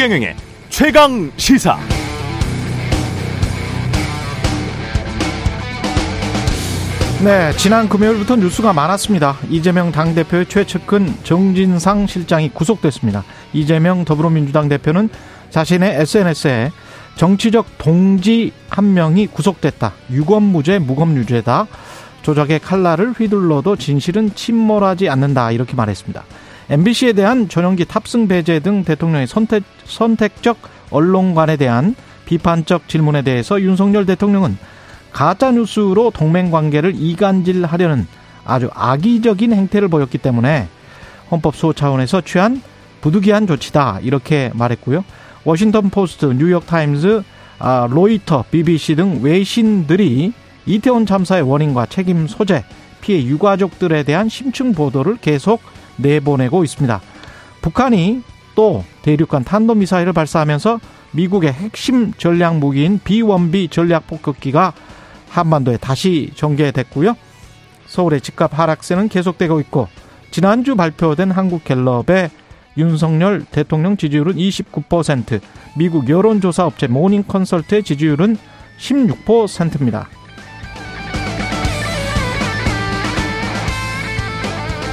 최경영의 최강 시사. 네, 지난 금요일부터 뉴스가 많았습니다. 이재명 당대표의 최측근 정진상 실장이 구속됐습니다. 이재명 더불어민주당 대표는 자신의 SNS에 정치적 동지 한 명이 구속됐다. 유검무죄, 무검유죄다. 조작의 칼날을 휘둘러도 진실은 침몰하지 않는다. 이렇게 말했습니다. MBC에 대한 전용기 탑승 배제 등 대통령의 선택, 선택적 언론관에 대한 비판적 질문에 대해서 윤석열 대통령은 가짜뉴스로 동맹관계를 이간질하려는 아주 악의적인 행태를 보였기 때문에 헌법수호 차원에서 취한 부득이한 조치다 이렇게 말했고요. 워싱턴 포스트, 뉴욕 타임즈, 아, 로이터, BBC 등 외신들이 이태원 참사의 원인과 책임 소재, 피해 유가족들에 대한 심층 보도를 계속 내보내고 있습니다. 북한이 또 대륙간 탄도미사일을 발사하면서 미국의 핵심 전략 무기인 비원비 전략 폭격기가 한반도에 다시 전개됐고요. 서울의 집값 하락세는 계속되고 있고 지난주 발표된 한국갤럽의 윤석열 대통령 지지율은 29%, 미국 여론조사 업체 모닝 컨설트의 지지율은 16%입니다.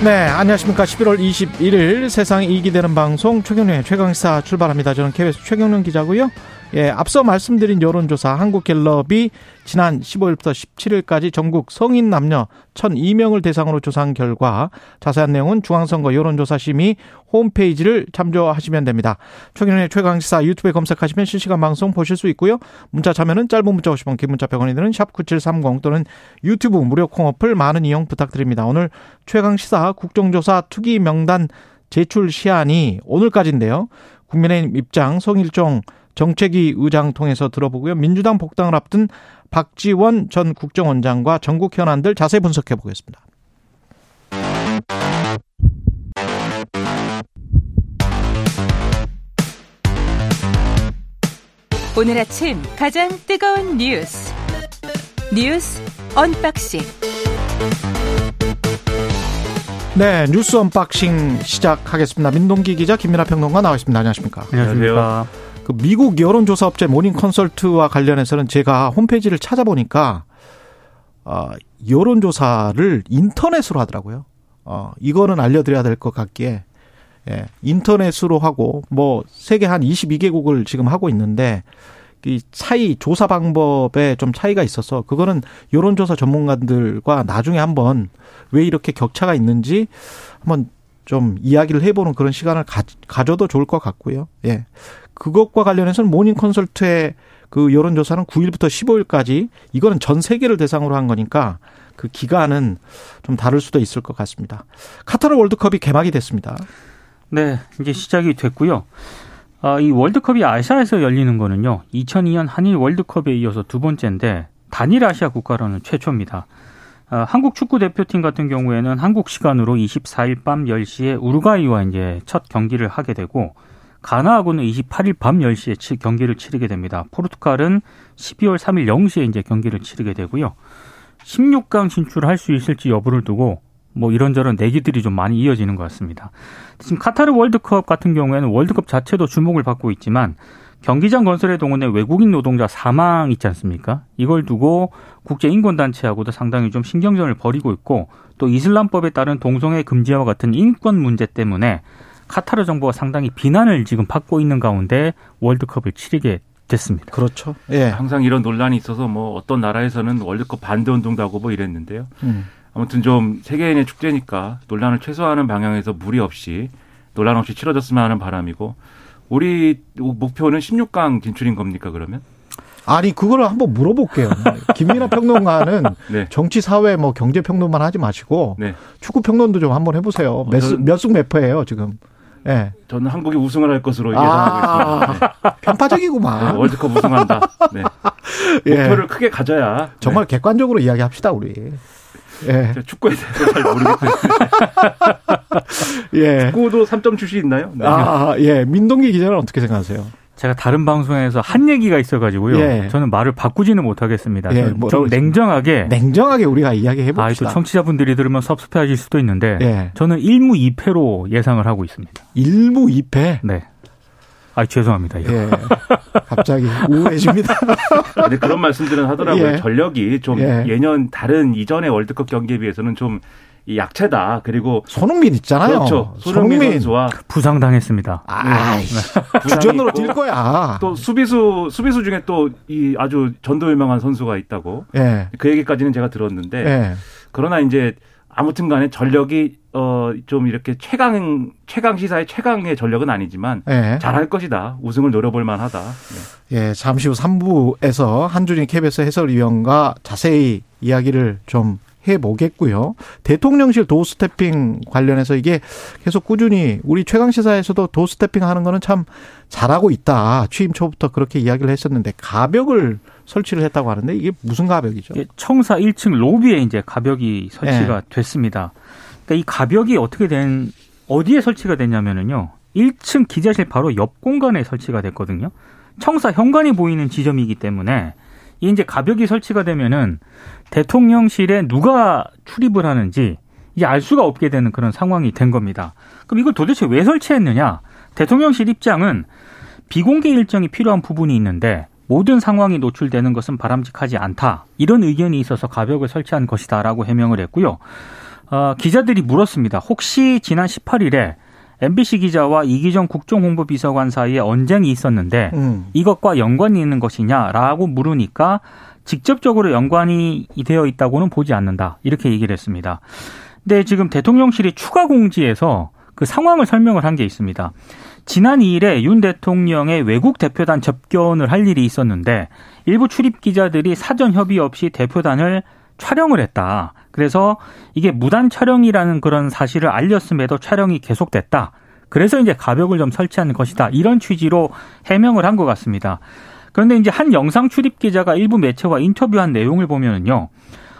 네, 안녕하십니까. 11월 21일 세상이 이기되는 방송 최경련의 최강시사 출발합니다. 저는 KBS 최경련 기자고요. 예, 앞서 말씀드린 여론조사 한국갤럽이 지난 15일부터 17일까지 전국 성인 남녀 1,002명을 대상으로 조사한 결과 자세한 내용은 중앙선거 여론조사심의 홈페이지를 참조하시면 됩니다. 최근의 최강시사 유튜브에 검색하시면 실시간 방송 보실 수 있고요. 문자 참여는 짧은 문자 50원, 긴 문자 100원이 드는 샵9730 또는 유튜브 무료 콩 어플 많은 이용 부탁드립니다. 오늘 최강시사 국정조사 투기 명단 제출 시한이 오늘까지인데요. 국민의힘 입장 송일종 정책위 의장 통해서 들어보고요. 민주당 복당을 앞둔 박지원 전 국정원장과 전국 현안들 자세히 분석해 보겠습니다. 오늘 아침 가장 뜨거운 뉴스 뉴스 언박싱 네, 뉴스 unboxing 시작하겠습니다. 민동기 기자 김민아 평론가 나와 있습니다. 안녕하십니까? 안녕하십니까? 그 미국 여론조사 업체 모닝 컨설트와 관련해서는 제가 홈페이지를 찾아보니까 어, 여론조사를 인터넷으로 하더라고요. 어, 이거는 알려드려야 될 것 같기에 예, 인터넷으로 하고 뭐 세계 한 22개국을 지금 하고 있는데 이 차이 조사 방법에 좀 차이가 있어서 그거는 여론조사 전문가들과 나중에 한번 왜 이렇게 격차가 있는지 한번 좀 이야기를 해보는 그런 시간을 가, 가져도 좋을 것 같고요. 예. 그것과 관련해서는 모닝 컨설트의 그 여론조사는 9일부터 15일까지 이거는 전 세계를 대상으로 한 거니까 그 기간은 좀 다를 수도 있을 것 같습니다. 카타르 월드컵이 개막이 됐습니다. 네, 이제 시작이 됐고요. 아, 이 월드컵이 아시아에서 열리는 거는요. 2002년 한일 월드컵에 이어서 두 번째인데 단일 아시아 국가로는 최초입니다. 아, 한국 축구 대표팀 같은 경우에는 한국 시간으로 24일 밤 10시에 우루과이와 이제 첫 경기를 하게 되고 가나하고는 28일 밤 10시에 경기를 치르게 됩니다. 포르투갈은 12월 3일 0시에 이제 경기를 치르게 되고요. 16강 진출할 수 있을지 여부를 두고 뭐 이런저런 내기들이 좀 많이 이어지는 것 같습니다. 지금 카타르 월드컵 같은 경우에는 월드컵 자체도 주목을 받고 있지만 경기장 건설에 동원된 외국인 노동자 사망 있지 않습니까? 이걸 두고 국제 인권 단체하고도 상당히 좀 신경전을 벌이고 있고 또 이슬람법에 따른 동성애 금지와 같은 인권 문제 때문에 카타르 정부가 상당히 비난을 지금 받고 있는 가운데 월드컵을 치르게 됐습니다. 그렇죠. 예. 항상 이런 논란이 있어서 뭐 어떤 나라에서는 월드컵 반대 운동도 하고 뭐 이랬는데요. 음. 아무튼 좀 세계인의 축제니까 논란을 최소화하는 방향에서 무리 없이 논란 없이 치러졌으면 하는 바람이고 우리 목표는 16강 진출인 겁니까 그러면? 아니 그거를 한번 물어볼게요. 김민아 평론가는 네. 정치, 사회, 뭐 경제 평론만 하지 마시고 네. 축구 평론도 좀 한번 해보세요. 몇승 몇 패예요 지금? 예. 네. 저는 한국이 우승을 할 것으로 예상하고 아, 있습니다. 네. 편파적이구만. 네, 월드컵 우승한다. 네. 목표를 예. 크게 가져야. 정말 객관적으로 이야기합시다 우리. 예. 축구에 대해서 잘 모르겠어요. 예. 축구도 3점 출시 있나요? 네. 아, 예. 민동기 기자는 어떻게 생각하세요? 제가 다른 방송에서 한 얘기가 있어가지고요. 예. 저는 말을 바꾸지는 못하겠습니다. 예, 좀 냉정하게. 냉정하게 우리가 이야기해 봅시다. 아, 또 청취자분들이 들으면 섭섭해하실 수도 있는데 예. 저는 1무 2패로 예상을 하고 있습니다. 1무 2패? 네. 아 죄송합니다. 이거. 예. 갑자기 우울해집니다. 근데 그런 말씀들은 하더라고요. 예. 전력이 좀 예. 예년 다른 이전의 월드컵 경기에 비해서는 좀이 약체다. 그리고 손흥민 있잖아요. 그렇죠. 손흥민 선수와 부상 당했습니다. 아, 주전으로 뛸 거야. 또 수비수 수비수 중에 또 이 아주 전도 유명한 선수가 있다고 예. 그 얘기까지는 제가 들었는데 예. 그러나 이제 아무튼 간에 전력이 어 좀 이렇게 최강 최강 시사의 최강의 전력은 아니지만 예. 잘할 것이다 우승을 노려볼 만하다. 네. 예, 잠시 후 3부에서 한준희 KBS 해설위원과 자세히 이야기를 좀 해보겠고요. 대통령실 도스태핑 관련해서 이게 계속 꾸준히 우리 최강시사에서도 도스태핑 하는 거는 참 잘하고 있다. 취임 초부터 그렇게 이야기를 했었는데 가벽을 설치를 했다고 하는데 이게 무슨 가벽이죠? 청사 1층 로비에 이제 가벽이 설치가 됐습니다. 그러니까 이 가벽이 어떻게 된 어디에 설치가 됐냐면은요. 1층 기자실 바로 옆 공간에 설치가 됐거든요. 청사 현관이 보이는 지점이기 때문에 이 이제 가벽이 설치가 되면은 대통령실에 누가 출입을 하는지 이제 알 수가 없게 되는 그런 상황이 된 겁니다. 그럼 이걸 도대체 왜 설치했느냐? 대통령실 입장은 비공개 일정이 필요한 부분이 있는데 모든 상황이 노출되는 것은 바람직하지 않다. 이런 의견이 있어서 가벽을 설치한 것이다라고 해명을 했고요. 어, 기자들이 물었습니다. 혹시 지난 18일에 MBC 기자와 이기정 국정홍보비서관 사이에 언쟁이 있었는데 음. 이것과 연관이 있는 것이냐라고 물으니까 직접적으로 연관이 되어 있다고는 보지 않는다. 이렇게 얘기를 했습니다. 근데 지금 대통령실이 추가 공지에서 그 상황을 설명을 한 게 있습니다. 지난 2일에 윤 대통령의 외국 대표단 접견을 할 일이 있었는데 일부 출입 기자들이 사전 협의 없이 대표단을 촬영을 했다. 그래서 이게 무단 촬영이라는 그런 사실을 알렸음에도 촬영이 계속됐다. 그래서 이제 가벽을 좀 설치한 것이다. 이런 취지로 해명을 한 것 같습니다. 그런데 이제 한 영상 출입 기자가 일부 매체와 인터뷰한 내용을 보면은요.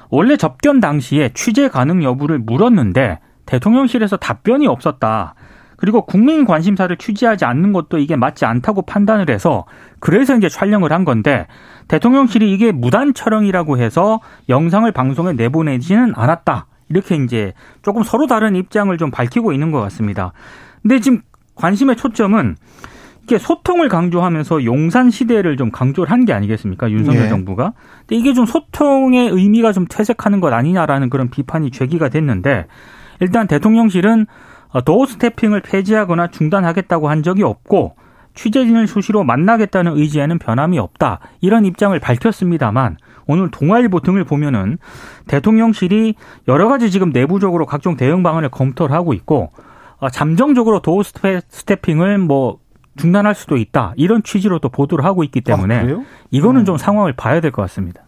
원래 접견 당시에 취재 가능 여부를 물었는데 대통령실에서 답변이 없었다. 그리고 국민 관심사를 취재하지 않는 것도 이게 맞지 않다고 판단을 해서 그래서 이제 촬영을 한 건데 대통령실이 이게 무단 촬영이라고 해서 영상을 방송에 내보내지는 않았다. 이렇게 이제 조금 서로 다른 입장을 좀 밝히고 있는 것 같습니다. 근데 지금 관심의 초점은 이게 소통을 강조하면서 용산 시대를 좀 강조를 한 게 아니겠습니까? 윤석열 네. 정부가. 근데 이게 좀 소통의 의미가 좀 퇴색하는 것 아니냐라는 그런 비판이 제기가 됐는데 일단 대통령실은 어, 도어 스태핑을 폐지하거나 중단하겠다고 한 적이 없고 취재진을 수시로 만나겠다는 의지에는 변함이 없다. 이런 입장을 밝혔습니다만 오늘 동아일보 등을 보면은 대통령실이 여러 가지 지금 내부적으로 각종 대응 방안을 검토를 하고 있고 어, 잠정적으로 도어 스태- 스태핑을 뭐 중단할 수도 있다. 이런 취지로 또 보도를 하고 있기 때문에 아? 이거는 좀 상황을 봐야 될 것 같습니다.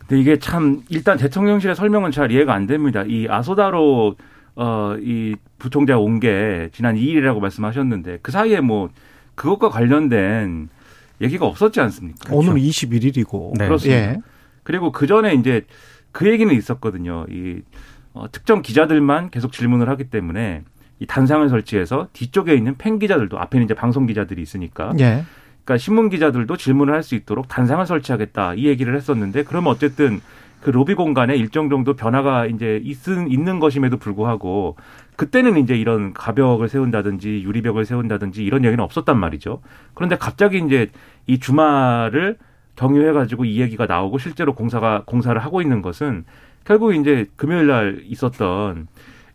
근데 이게 참 일단 대통령실의 설명은 잘 이해가 안 됩니다. 이 아소다로 어 이 부총장 온게 지난 2일이라고 말씀하셨는데 그 사이에 뭐 그것과 관련된 얘기가 없었지 않습니까? 오늘 21일이고. 네. 그렇습니다. 예. 그리고 그 전에 이제 그 얘기는 있었거든요. 이 어, 특정 기자들만 계속 질문을 하기 때문에 이 단상을 설치해서 뒤쪽에 있는 팬 기자들도 앞에는 이제 방송 기자들이 있으니까 예. 그러니까 신문 기자들도 질문을 할 수 있도록 단상을 설치하겠다 이 얘기를 했었는데 그러면 어쨌든 그 로비 공간에 일정 정도 변화가 이제 있은 있는 것임에도 불구하고 그때는 이제 이런 가벽을 세운다든지 유리벽을 세운다든지 이런 얘기는 없었단 말이죠. 그런데 갑자기 이제 이 주말을 경유해 가지고 이 얘기가 나오고 실제로 공사가 공사를 하고 있는 것은 결국 이제 금요일 날 있었던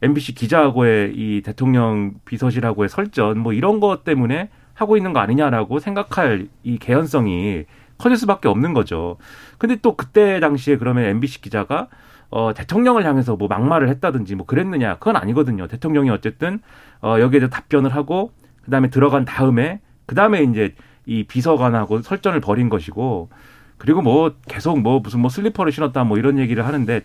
MBC 기자하고의 이 대통령 비서실하고의 설전 뭐 이런 것 때문에 하고 있는 거 아니냐라고 생각할 이 개연성이 커질 수밖에 없는 거죠. 근데 또 그때 당시에 그러면 MBC 기자가 어 대통령을 향해서 뭐 막말을 했다든지 뭐 그랬느냐 그건 아니거든요. 대통령이 어쨌든 어 여기에 대해 답변을 하고 그다음에 들어간 다음에 그다음에 이제 이 비서관하고 설전을 벌인 것이고 그리고 뭐 계속 뭐 무슨 뭐 슬리퍼를 신었다 뭐 이런 얘기를 하는데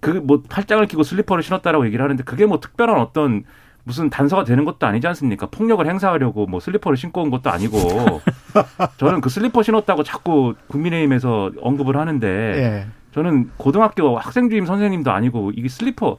그 뭐 팔짱을 끼고 슬리퍼를 신었다라고 얘기를 하는데 그게 뭐 특별한 어떤 무슨 단서가 되는 것도 아니지 않습니까? 폭력을 행사하려고 뭐 슬리퍼를 신고 온 것도 아니고 저는 그 슬리퍼 신었다고 자꾸 국민의힘에서 언급을 하는데 예. 저는 고등학교 학생 주임 선생님도 아니고 이게 슬리퍼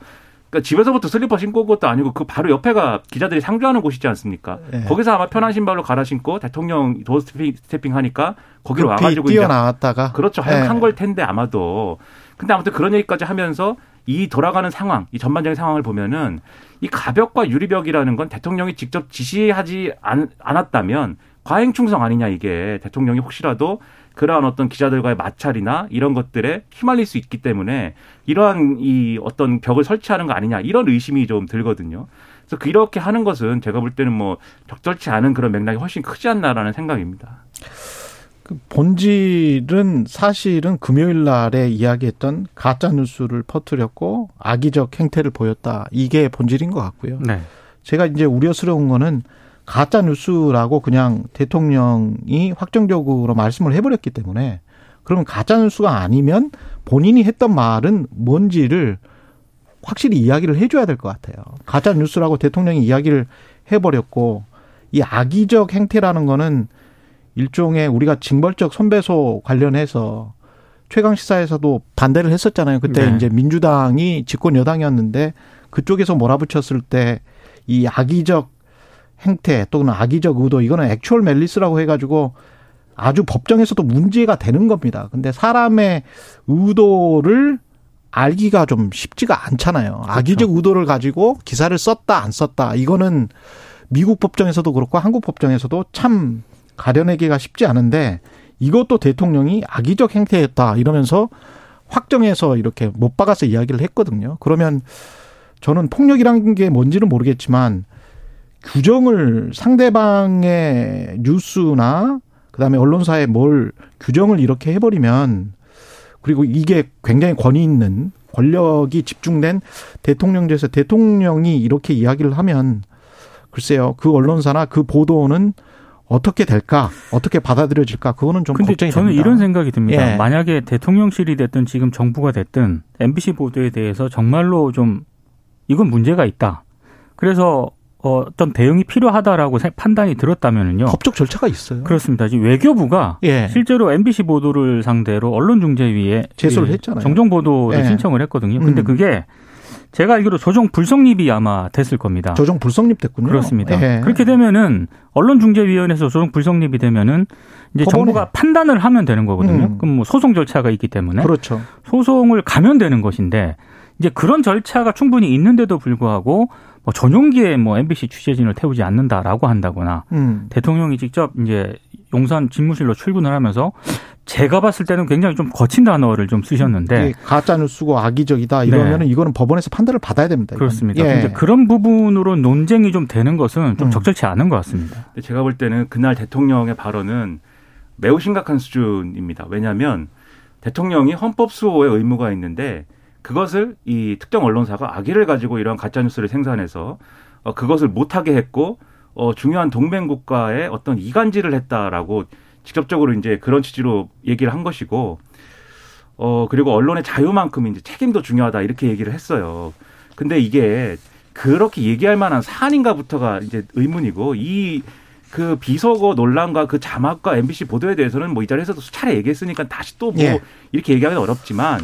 그러니까 집에서부터 슬리퍼 신고 온 것도 아니고 그 바로 옆에가 기자들이 상주하는 곳이지 않습니까? 예. 거기서 아마 편한 신발로 갈아 신고 대통령 doorstepping, stepping 하니까 거기로 와가지고 뛰어나왔다가 그렇죠. 예. 한걸 텐데 아마도. 근데 아무튼 그런 얘기까지 하면서 이 돌아가는 상황, 이 전반적인 상황을 보면은 이 가벽과 유리벽이라는 건 대통령이 직접 지시하지 않, 않았다면 과잉 충성 아니냐 이게 대통령이 혹시라도 그러한 어떤 기자들과의 마찰이나 이런 것들에 휘말릴 수 있기 때문에 이러한 이 어떤 벽을 설치하는 거 아니냐 이런 의심이 좀 들거든요. 그래서 그렇게 하는 것은 제가 볼 때는 뭐 적절치 않은 그런 맥락이 훨씬 크지 않나라는 생각입니다. 그 본질은 사실은 금요일 날에 이야기했던 가짜 뉴스를 퍼뜨렸고 악의적 행태를 보였다. 이게 본질인 것 같고요. 네. 제가 이제 우려스러운 거는 가짜 뉴스라고 그냥 대통령이 확정적으로 말씀을 해버렸기 때문에 그러면 가짜 뉴스가 아니면 본인이 했던 말은 뭔지를 확실히 이야기를 해줘야 될 것 같아요. 가짜 뉴스라고 대통령이 이야기를 해버렸고 이 악의적 행태라는 거는 일종의 우리가 징벌적 손배소 관련해서 최강 시사에서도 반대를 했었잖아요. 그때 네. 이제 민주당이 집권 여당이었는데 그쪽에서 몰아붙였을 때 이 악의적 행태 또는 악의적 의도 이거는 액츄얼 멜리스라고 해가지고 아주 법정에서도 문제가 되는 겁니다. 근데 사람의 의도를 알기가 좀 쉽지가 않잖아요. 그렇죠. 악의적 의도를 가지고 기사를 썼다 안 썼다 이거는 미국 법정에서도 그렇고 한국 법정에서도 참 가려내기가 쉽지 않은데 이것도 대통령이 악의적 행태였다 이러면서 확정해서 이렇게 못 박아서 이야기를 했거든요. 그러면 저는 폭력이란 게 뭔지는 모르겠지만 규정을 상대방의 뉴스나 그다음에 언론사에 뭘 규정을 이렇게 해버리면 그리고 이게 굉장히 권위 있는 권력이 집중된 대통령제에서 대통령이 이렇게 이야기를 하면 글쎄요 그 언론사나 그 보도는 어떻게 될까 어떻게 받아들여질까 그거는 좀 근데 걱정이 저는 됩니다. 이런 생각이 듭니다. 예. 만약에 대통령실이 됐든 지금 정부가 됐든 MBC 보도에 대해서 정말로 좀 이건 문제가 있다. 그래서 어떤 대응이 필요하다라고 판단이 들었다면은요. 법적 절차가 있어요. 그렇습니다. 지금 외교부가 예. 실제로 MBC 보도를 상대로 언론중재위에 제소를 했잖아요. 정정 보도를 예. 신청을 했거든요. 근데 음. 그게 제가 알기로 조정 불성립이 아마 됐을 겁니다. 조정 불성립 됐군요. 그렇습니다. 예. 그렇게 되면은 언론중재위원회에서 조정 불성립이 되면은 이제 법원에. 정부가 판단을 하면 되는 거거든요. 음. 그럼 뭐 소송 절차가 있기 때문에 그렇죠. 소송을 가면 되는 것인데 이제 그런 절차가 충분히 있는데도 불구하고 뭐 전용기에 뭐 MBC 취재진을 태우지 않는다라고 한다거나 음. 대통령이 직접 이제 용산 집무실로 출근을 하면서 제가 봤을 때는 굉장히 좀 거친 단어를 좀 쓰셨는데 가짜 뉴스고 악의적이다 이러면은 네. 이거는 법원에서 판단을 받아야 됩니다. 그렇습니다. 예. 그런 부분으로 논쟁이 좀 되는 것은 좀 음. 적절치 않은 것 같습니다. 제가 볼 때는 그날 대통령의 발언은 매우 심각한 수준입니다. 왜냐하면 대통령이 헌법 수호의 의무가 있는데 그것을 이 특정 언론사가 악의를 가지고 이런 가짜 뉴스를 생산해서 어, 그것을 못하게 했고 어, 중요한 동맹 국가에 어떤 이간질을 했다라고 직접적으로 이제 그런 취지로 얘기를 한 것이고 어 그리고 언론의 자유만큼 이제 책임도 중요하다 이렇게 얘기를 했어요. 근데 이게 그렇게 얘기할 만한 사안인가부터가 이제 의문이고 이 그 비서거 논란과 그 자막과 MBC 보도에 대해서는 뭐 이 자리에서도 수차례 얘기했으니까 다시 또뭐 예. 이렇게 얘기하기는 어렵지만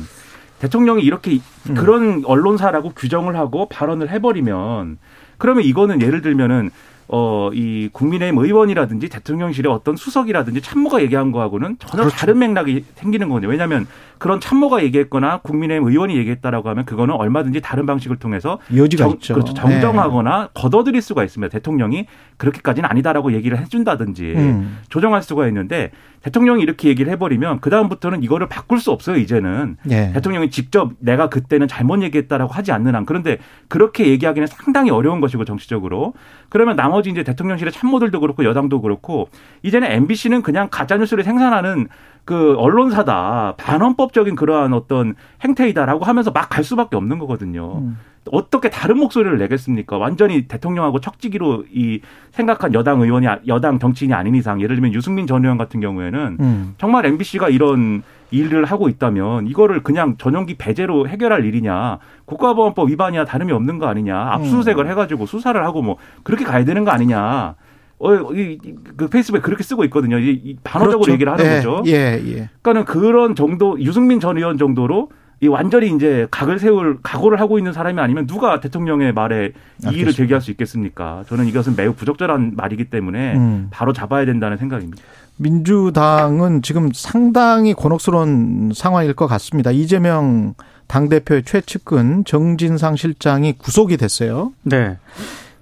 대통령이 이렇게 음. 그런 언론사라고 규정을 하고 발언을 해버리면 그러면 이거는 예를 들면은 어, 이 국민의힘 의원이라든지 대통령실의 어떤 수석이라든지 참모가 얘기한 거하고는 전혀 그렇죠. 다른 맥락이 생기는 거거든요. 왜냐하면 그런 참모가 얘기했거나 국민의힘 의원이 얘기했다라고 하면 그거는 얼마든지 다른 방식을 통해서 여지가 정, 있죠. 그렇죠. 정정하거나 네. 걷어들일 수가 있습니다. 대통령이 그렇게까지는 아니다라고 얘기를 해준다든지 음. 조정할 수가 있는데 대통령이 이렇게 얘기를 해버리면 그 다음부터는 이거를 바꿀 수 없어요. 이제는 네. 대통령이 직접 내가 그때는 잘못 얘기했다라고 하지 않는 한 그런데 그렇게 얘기하기는 상당히 어려운 것이고 정치적으로 그러면 나머지 이제 대통령실의 참모들도 그렇고 여당도 그렇고 이제는 MBC는 그냥 가짜 뉴스를 생산하는 그 언론사다 반헌법적인 그러한 어떤 행태이다라고 하면서 막 갈 수밖에 없는 거거든요. 음. 어떻게 다른 목소리를 내겠습니까? 완전히 대통령하고 척지기로 이 생각한 여당 의원이 여당 정치인이 아닌 이상 예를 들면 유승민 전 의원 같은 경우에는 음. 정말 MBC가 이런 일을 하고 있다면 이거를 그냥 전용기 배제로 해결할 일이냐 국가보안법 위반이야 다름이 없는 거 아니냐 압수수색을 음. 해가지고 수사를 하고 뭐 그렇게 가야 되는 거 아니냐 어, 이, 그 페이스북에 그렇게 쓰고 있거든요. 이, 반어적으로 그렇죠. 얘기를 하는 예, 거죠. 예, 예. 그러니까는 그런 정도 유승민 전 의원 정도로 이 완전히 이제 각을 세울 각오를 하고 있는 사람이 아니면 누가 대통령의 말에 이의를 제기할 수 있겠습니까? 저는 이것은 매우 부적절한 말이기 때문에 음. 바로 잡아야 된다는 생각입니다. 민주당은 지금 상당히 곤혹스러운 상황일 것 같습니다. 이재명 당대표의 최측근 정진상 실장이 구속이 됐어요. 네.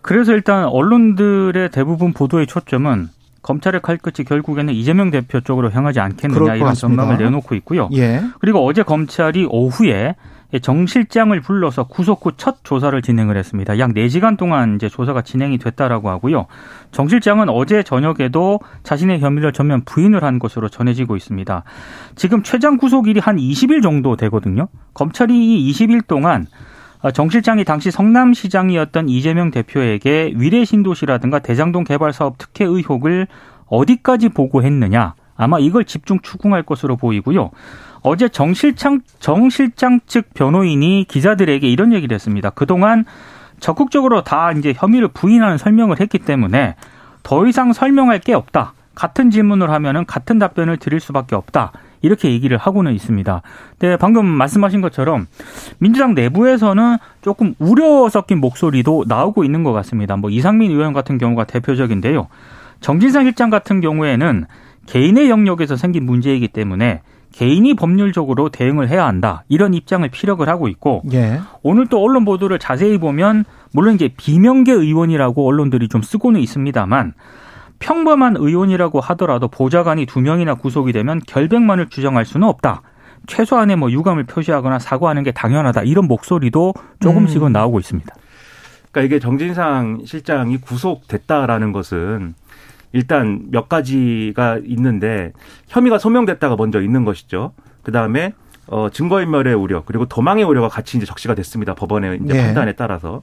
그래서 일단 언론들의 대부분 보도의 초점은 검찰의 칼끝이 결국에는 이재명 대표 쪽으로 향하지 않겠느냐 이런 전망을 내놓고 있고요. 예. 그리고 어제 검찰이 오후에 정 실장을 불러서 구속 후 첫 조사를 진행을 했습니다. 약 4시간 동안 이제 조사가 진행이 됐다라고 하고요. 정 실장은 어제 저녁에도 자신의 혐의를 전면 부인을 한 것으로 전해지고 있습니다. 지금 최장 구속일이 한 20일 정도 되거든요. 검찰이 20일 동안 정 실장이 당시 성남시장이었던 이재명 대표에게 위례 신도시라든가 대장동 개발 사업 특혜 의혹을 어디까지 보고했느냐. 아마 이걸 집중 추궁할 것으로 보이고요. 어제 정 실장, 정 실장 측 변호인이 기자들에게 이런 얘기를 했습니다. 그동안 적극적으로 다 이제 혐의를 부인하는 설명을 했기 때문에 더 이상 설명할 게 없다. 같은 질문을 하면은 같은 답변을 드릴 수밖에 없다. 이렇게 얘기를 하고는 있습니다. 네, 방금 말씀하신 것처럼 민주당 내부에서는 조금 우려 섞인 목소리도 나오고 있는 것 같습니다. 뭐 이상민 의원 같은 경우가 대표적인데요. 정진상 일장 같은 경우에는 개인의 영역에서 생긴 문제이기 때문에 개인이 법률적으로 대응을 해야 한다. 이런 입장을 피력을 하고 있고 예. 오늘 또 언론 보도를 자세히 보면 물론 이제 비명계 의원이라고 언론들이 좀 쓰고는 있습니다만 평범한 의원이라고 하더라도 보좌관이 두 명이나 구속이 되면 결백만을 주장할 수는 없다. 최소한의 뭐 유감을 표시하거나 사과하는 게 당연하다. 이런 목소리도 조금씩은 음. 나오고 있습니다. 그러니까 이게 정진상 실장이 구속됐다라는 것은 일단 몇 가지가 있는데 혐의가 소명됐다가 먼저 있는 것이죠. 그 다음에 어, 증거인멸의 우려 그리고 도망의 우려가 같이 이제 적시가 됐습니다. 법원의 이제 네. 판단에 따라서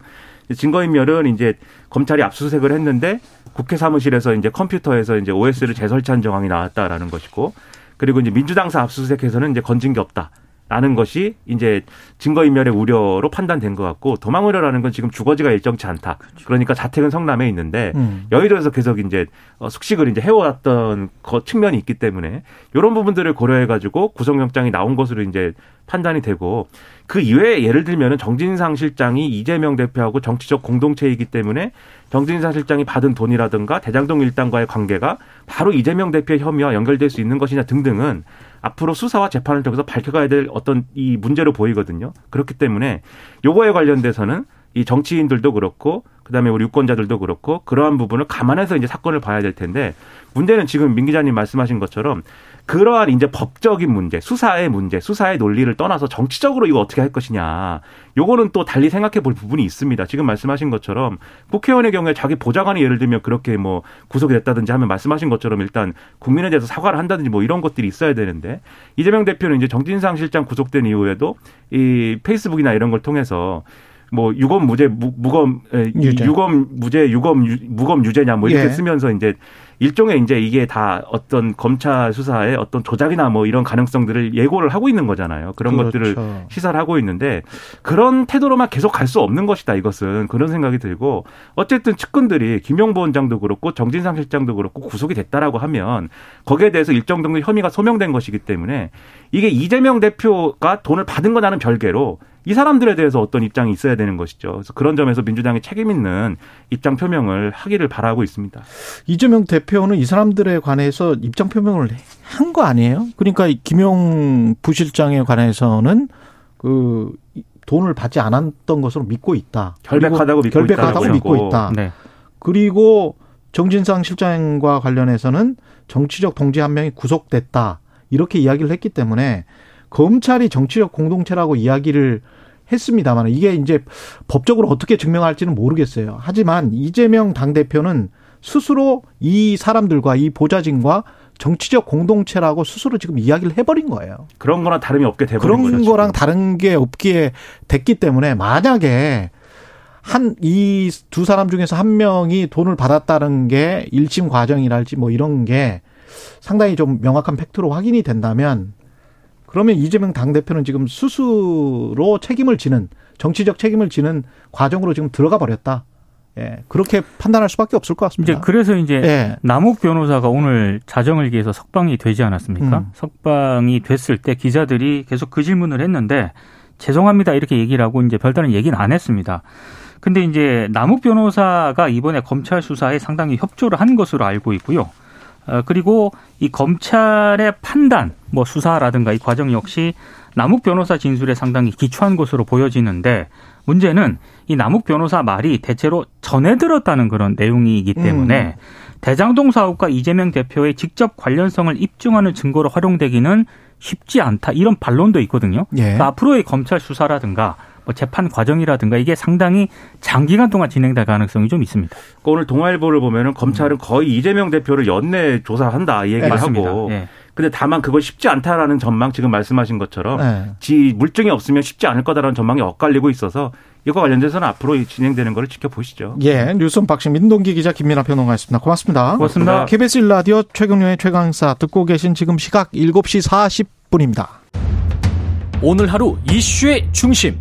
증거인멸은 이제 검찰이 압수수색을 했는데 국회 사무실에서 이제 컴퓨터에서 이제 OS를 재설치한 정황이 나왔다라는 것이고 그리고 이제 민주당사 압수수색에서는 이제 건진 게 없다. 라는 것이 이제 증거인멸의 우려로 판단된 것 같고 도망 우려라는 건 지금 주거지가 일정치 않다. 그렇죠. 그러니까 자택은 성남에 있는데 음. 여의도에서 계속 이제 어, 숙식을 이제 해왔던 그 측면이 있기 때문에 이런 부분들을 고려해 가지고 구속영장이 나온 것으로 이제 판단이 되고 그 이외에 예를 들면은 정진상 실장이 이재명 대표하고 정치적 공동체이기 때문에 정진상 실장이 받은 돈이라든가 대장동 일당과의 관계가 바로 이재명 대표의 혐의와 연결될 수 있는 것이냐 등등은 앞으로 수사와 재판을 통해서 밝혀가야 될 어떤 이 문제로 보이거든요. 그렇기 때문에 요거에 관련돼서는 이 정치인들도 그렇고 그다음에 우리 유권자들도 그렇고 그러한 부분을 감안해서 이제 사건을 봐야 될 텐데 문제는 지금 민 기자님 말씀하신 것처럼 그러한 이제 법적인 문제, 수사의 문제, 수사의 논리를 떠나서 정치적으로 이거 어떻게 할 것이냐. 요거는 또 달리 생각해 볼 부분이 있습니다. 지금 말씀하신 것처럼 국회의원의 경우에 자기 보좌관이 예를 들면 그렇게 뭐 구속이 됐다든지 하면 말씀하신 것처럼 일단 국민에 대해서 사과를 한다든지 뭐 이런 것들이 있어야 되는데 이재명 대표는 이제 정진상 실장 구속된 이후에도 이 페이스북이나 이런 걸 통해서 뭐 유검 무죄 무, 무검 유죄. 유검 무죄 유검 유, 무검 유죄냐 뭐 이렇게 예. 쓰면서 이제 일종의 이제 이게 다 어떤 검찰 수사의 어떤 조작이나 뭐 이런 가능성들을 예고를 하고 있는 거잖아요. 그런 그렇죠. 것들을 시사를 하고 있는데 그런 태도로만 계속 갈 수 없는 것이다. 이것은 그런 생각이 들고 어쨌든 측근들이 김용보 원장도 그렇고 정진상 실장도 그렇고 구속이 됐다라고 하면 거기에 대해서 일정 정도 혐의가 소명된 것이기 때문에 이게 이재명 대표가 돈을 받은 거 나는 별개로 이 사람들에 대해서 어떤 입장이 있어야 되는 것이죠. 그래서 그런 점에서 민주당이 책임 있는 입장 표명을 하기를 바라고 있습니다. 이재명 대표는 이 사람들에 관해서 입장 표명을 한 거 아니에요? 그러니까 김용 부실장에 관해서는 그 돈을 받지 않았던 것으로 믿고 있다. 결백하다고 믿고 결백하다고 믿고 있다. 네. 그리고 정진상 실장과 관련해서는 정치적 동지 한 명이 구속됐다. 이렇게 이야기를 했기 때문에 검찰이 정치적 공동체라고 이야기를 했습니다만 이게 이제 법적으로 어떻게 증명할지는 모르겠어요. 하지만 이재명 당대표는 스스로 이 사람들과 이 보좌진과 정치적 공동체라고 스스로 지금 이야기를 해버린 거예요. 그런 거랑 다름이 없게 돼버린 그런 거죠. 그런 거랑 다른 게 없기에 됐기 때문에 만약에 한 이 두 사람 중에서 한 명이 돈을 받았다는 게 1심 과정이랄지 뭐 이런 게 상당히 좀 명확한 팩트로 확인이 된다면 그러면 이재명 당대표는 지금 스스로 책임을 지는 정치적 책임을 지는 과정으로 지금 들어가 버렸다. 예, 그렇게 판단할 수밖에 없을 것 같습니다. 이제 그래서 이제 예. 남욱 변호사가 오늘 자정을 기해서 석방이 되지 않았습니까? 음. 석방이 됐을 때 기자들이 계속 그 질문을 했는데 죄송합니다 이렇게 얘기를 하고 이제 별다른 얘기는 안 했습니다. 근데 이제 남욱 변호사가 이번에 검찰 수사에 상당히 협조를 한 것으로 알고 있고요. 어, 그리고 이 검찰의 판단, 뭐 수사라든가 이 과정 역시 남욱 변호사 진술에 상당히 기초한 것으로 보여지는데 문제는 이 남욱 변호사 말이 대체로 전해 들었다는 그런 내용이기 때문에 음. 대장동 사업과 이재명 대표의 직접 관련성을 입증하는 증거로 활용되기는 쉽지 않다 이런 반론도 있거든요. 예. 그러니까 앞으로의 검찰 수사라든가 뭐 재판 과정이라든가 이게 상당히 장기간 동안 진행될 가능성이 좀 있습니다. 그러니까 오늘 동아일보를 보면은 검찰은 거의 이재명 대표를 연내 조사한다 이 얘기를 네, 하고 네. 근데 다만 그거 쉽지 않다라는 전망 지금 말씀하신 것처럼 네. 지 물증이 없으면 쉽지 않을 거다라는 전망이 엇갈리고 있어서 이거 관련돼서는 앞으로 진행되는 거를 지켜보시죠. 예, 뉴스 박신 민동기 기자 김민아 평론가였습니다. 고맙습니다. 고맙습니다. KBS 1라디오 최경련의 최강사 듣고 계신 지금 시각 7시 40분입니다. 오늘 하루 이슈의 중심.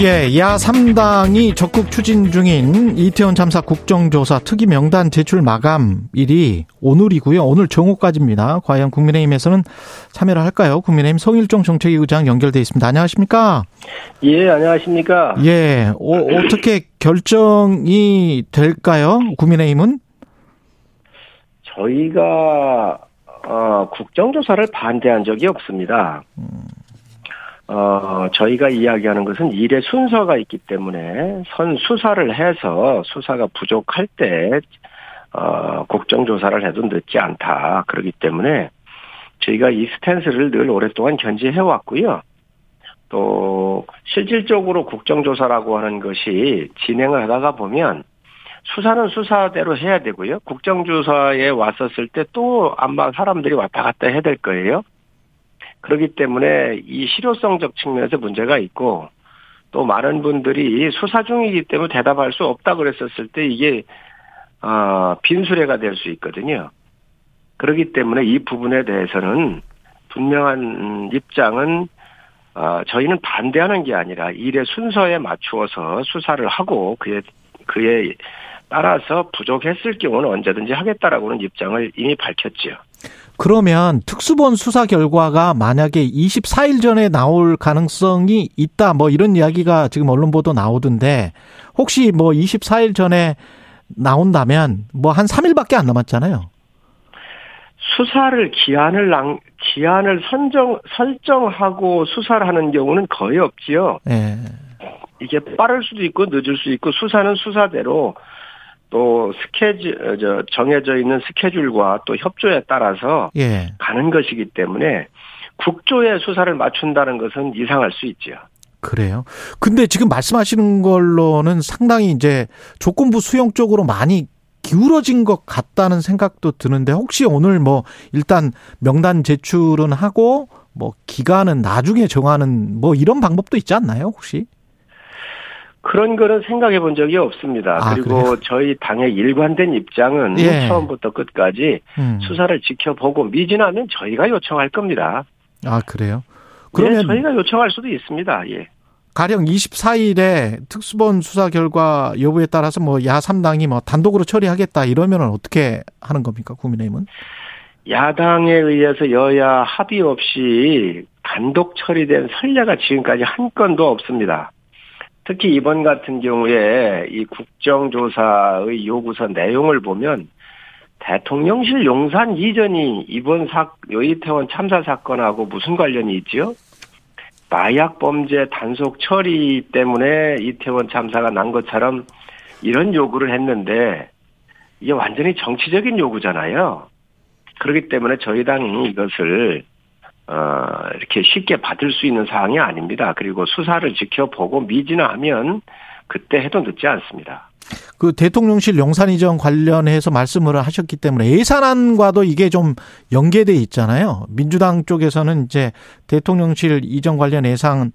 예, 야 3당이 적극 추진 중인 이태원 참사 국정조사 특위 명단 제출 마감일이 오늘이고요. 오늘 정오까지입니다. 과연 국민의힘에서는 참여를 할까요? 국민의힘 성일종 정책위 의장 연결돼 있습니다. 안녕하십니까? 예, 안녕하십니까? 예, 어, 어떻게 결정이 될까요? 국민의힘은? 저희가 어, 국정조사를 반대한 적이 없습니다. 어, 저희가 이야기하는 것은 일의 순서가 있기 때문에 선 수사를 해서 수사가 부족할 때 어, 국정조사를 해도 늦지 않다. 그렇기 때문에 저희가 이 스탠스를 늘 오랫동안 견지해 왔고요. 또 실질적으로 국정조사라고 하는 것이 진행을 하다가 보면 수사는 수사대로 해야 되고요. 국정조사에 왔었을 때 또 아마 사람들이 왔다 갔다 해야 될 거예요. 그렇기 때문에 이 실효성적 측면에서 문제가 있고 또 많은 분들이 수사 중이기 때문에 대답할 수 없다 그랬었을 때 이게 어, 빈수레가 될 수 있거든요. 그렇기 때문에 이 부분에 대해서는 분명한 입장은 어, 저희는 반대하는 게 아니라 일의 순서에 맞추어서 수사를 하고 그의 그에 따라서 부족했을 경우는 언제든지 하겠다라고는 입장을 이미 밝혔지요. 그러면 특수본 수사 결과가 만약에 24일 전에 나올 가능성이 있다 뭐 이런 이야기가 지금 언론 보도 나오던데 혹시 뭐 24일 전에 나온다면 뭐 한 3일밖에 안 남았잖아요. 수사를 기한을 낭, 기한을 선정 설정하고 수사를 하는 경우는 거의 없지요. 네. 이게 빠를 수도 있고 늦을 수 있고 수사는 수사대로 또 스케줄 어, 저 정해져 있는 스케줄과 또 협조에 따라서 예. 가는 것이기 때문에 국조의 수사를 맞춘다는 것은 이상할 수 있죠. 그래요. 근데 지금 말씀하시는 걸로는 상당히 이제 조건부 수용 쪽으로 많이 기울어진 것 같다는 생각도 드는데 혹시 오늘 뭐 일단 명단 제출은 하고 뭐 기간은 나중에 정하는 뭐 이런 방법도 있지 않나요, 혹시? 그런 거는 생각해 본 적이 없습니다. 아, 그리고 그래요? 저희 당의 일관된 입장은 예. 처음부터 끝까지 음. 수사를 지켜보고 미진하면 저희가 요청할 겁니다. 아, 그래요? 그러면 예, 저희가 요청할 수도 있습니다. 예. 가령 24일에 특수본 수사 결과 여부에 따라서 뭐 야 3당이 뭐 단독으로 처리하겠다 이러면은 어떻게 하는 겁니까? 국민의힘은? 야당에 의해서 여야 합의 없이 단독 처리된 선례가 지금까지 한 건도 없습니다. 특히 이번 같은 경우에 이 국정조사의 요구서 내용을 보면 대통령실 용산 이전이 이번 사, 요이태원 참사 사건하고 무슨 관련이 있지요? 마약 범죄 단속 처리 때문에 이태원 참사가 난 것처럼 이런 요구를 했는데 이게 완전히 정치적인 요구잖아요. 그렇기 때문에 저희 당이 이것을 어, 이렇게 쉽게 받을 수 있는 사항이 아닙니다. 그리고 수사를 지켜보고 미진하면 그때 해도 늦지 않습니다. 그 대통령실 용산 이전 관련해서 말씀을 하셨기 때문에 예산안과도 이게 좀 연계돼 있잖아요. 민주당 쪽에서는 이제 대통령실 이전 관련 예산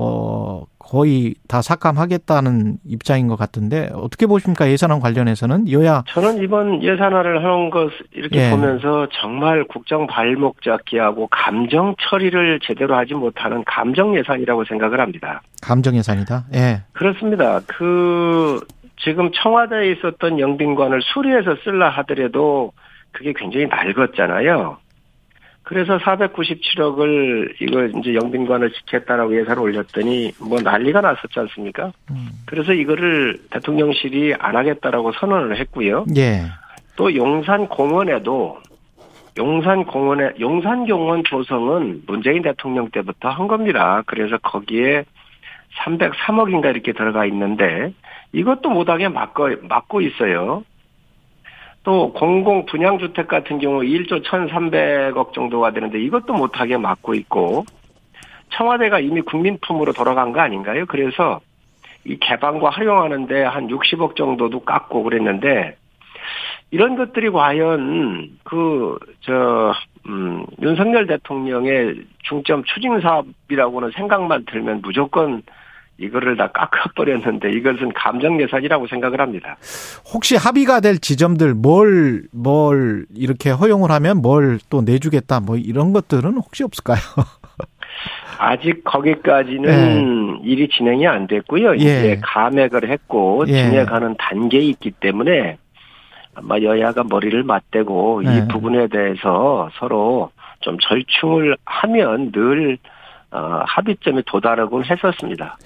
뭐 거의 다 삭감하겠다는 입장인 것 같은데 어떻게 보십니까 예산안 관련해서는 여야 저는 이번 예산안을 하는 것 이렇게 예. 보면서 정말 국정 발목 잡기하고 감정 처리를 제대로 하지 못하는 감정 예산이라고 생각을 합니다. 감정 예산이다. 예. 그렇습니다. 그 지금 청와대에 있었던 영빈관을 수리해서 쓸라 하더라도 그게 굉장히 낡았잖아요. 그래서 497억을 이걸 이제 영빈관을 지켰다라고 예산을 올렸더니 뭐 난리가 났었지 않습니까? 음. 그래서 이거를 대통령실이 안 하겠다라고 선언을 했고요. 예. 또 용산 공원에도 용산 공원에 용산 공원 조성은 문재인 대통령 때부터 한 겁니다. 그래서 거기에 303억인가 이렇게 들어가 있는데 이것도 못하게 막고 막고 있어요. 또 공공 분양 주택 같은 경우 1조 1,300억 정도가 되는데 이것도 못하게 막고 있고 청와대가 이미 국민품으로 돌아간 거 아닌가요? 그래서 이 개방과 활용하는데 한 60억 정도도 깎고 그랬는데 이런 것들이 과연 그 저 음, 윤석열 대통령의 중점 추진 사업이라고는 생각만 들면 무조건 이거를 다 깎아버렸는데 이것은 감정 예산이라고 생각을 합니다. 혹시 합의가 될 지점들 뭘, 뭘 이렇게 허용을 하면 뭘 또 내주겠다 뭐 이런 것들은 혹시 없을까요? 아직 거기까지는 예. 일이 진행이 안 됐고요. 예. 이제 감액을 했고 예. 진행하는 단계에 있기 때문에 아마 여야가 머리를 맞대고 이 네. 부분에 대해서 서로 좀 절충을 하면 늘 어, 합의점에 도달하곤 했었습니다.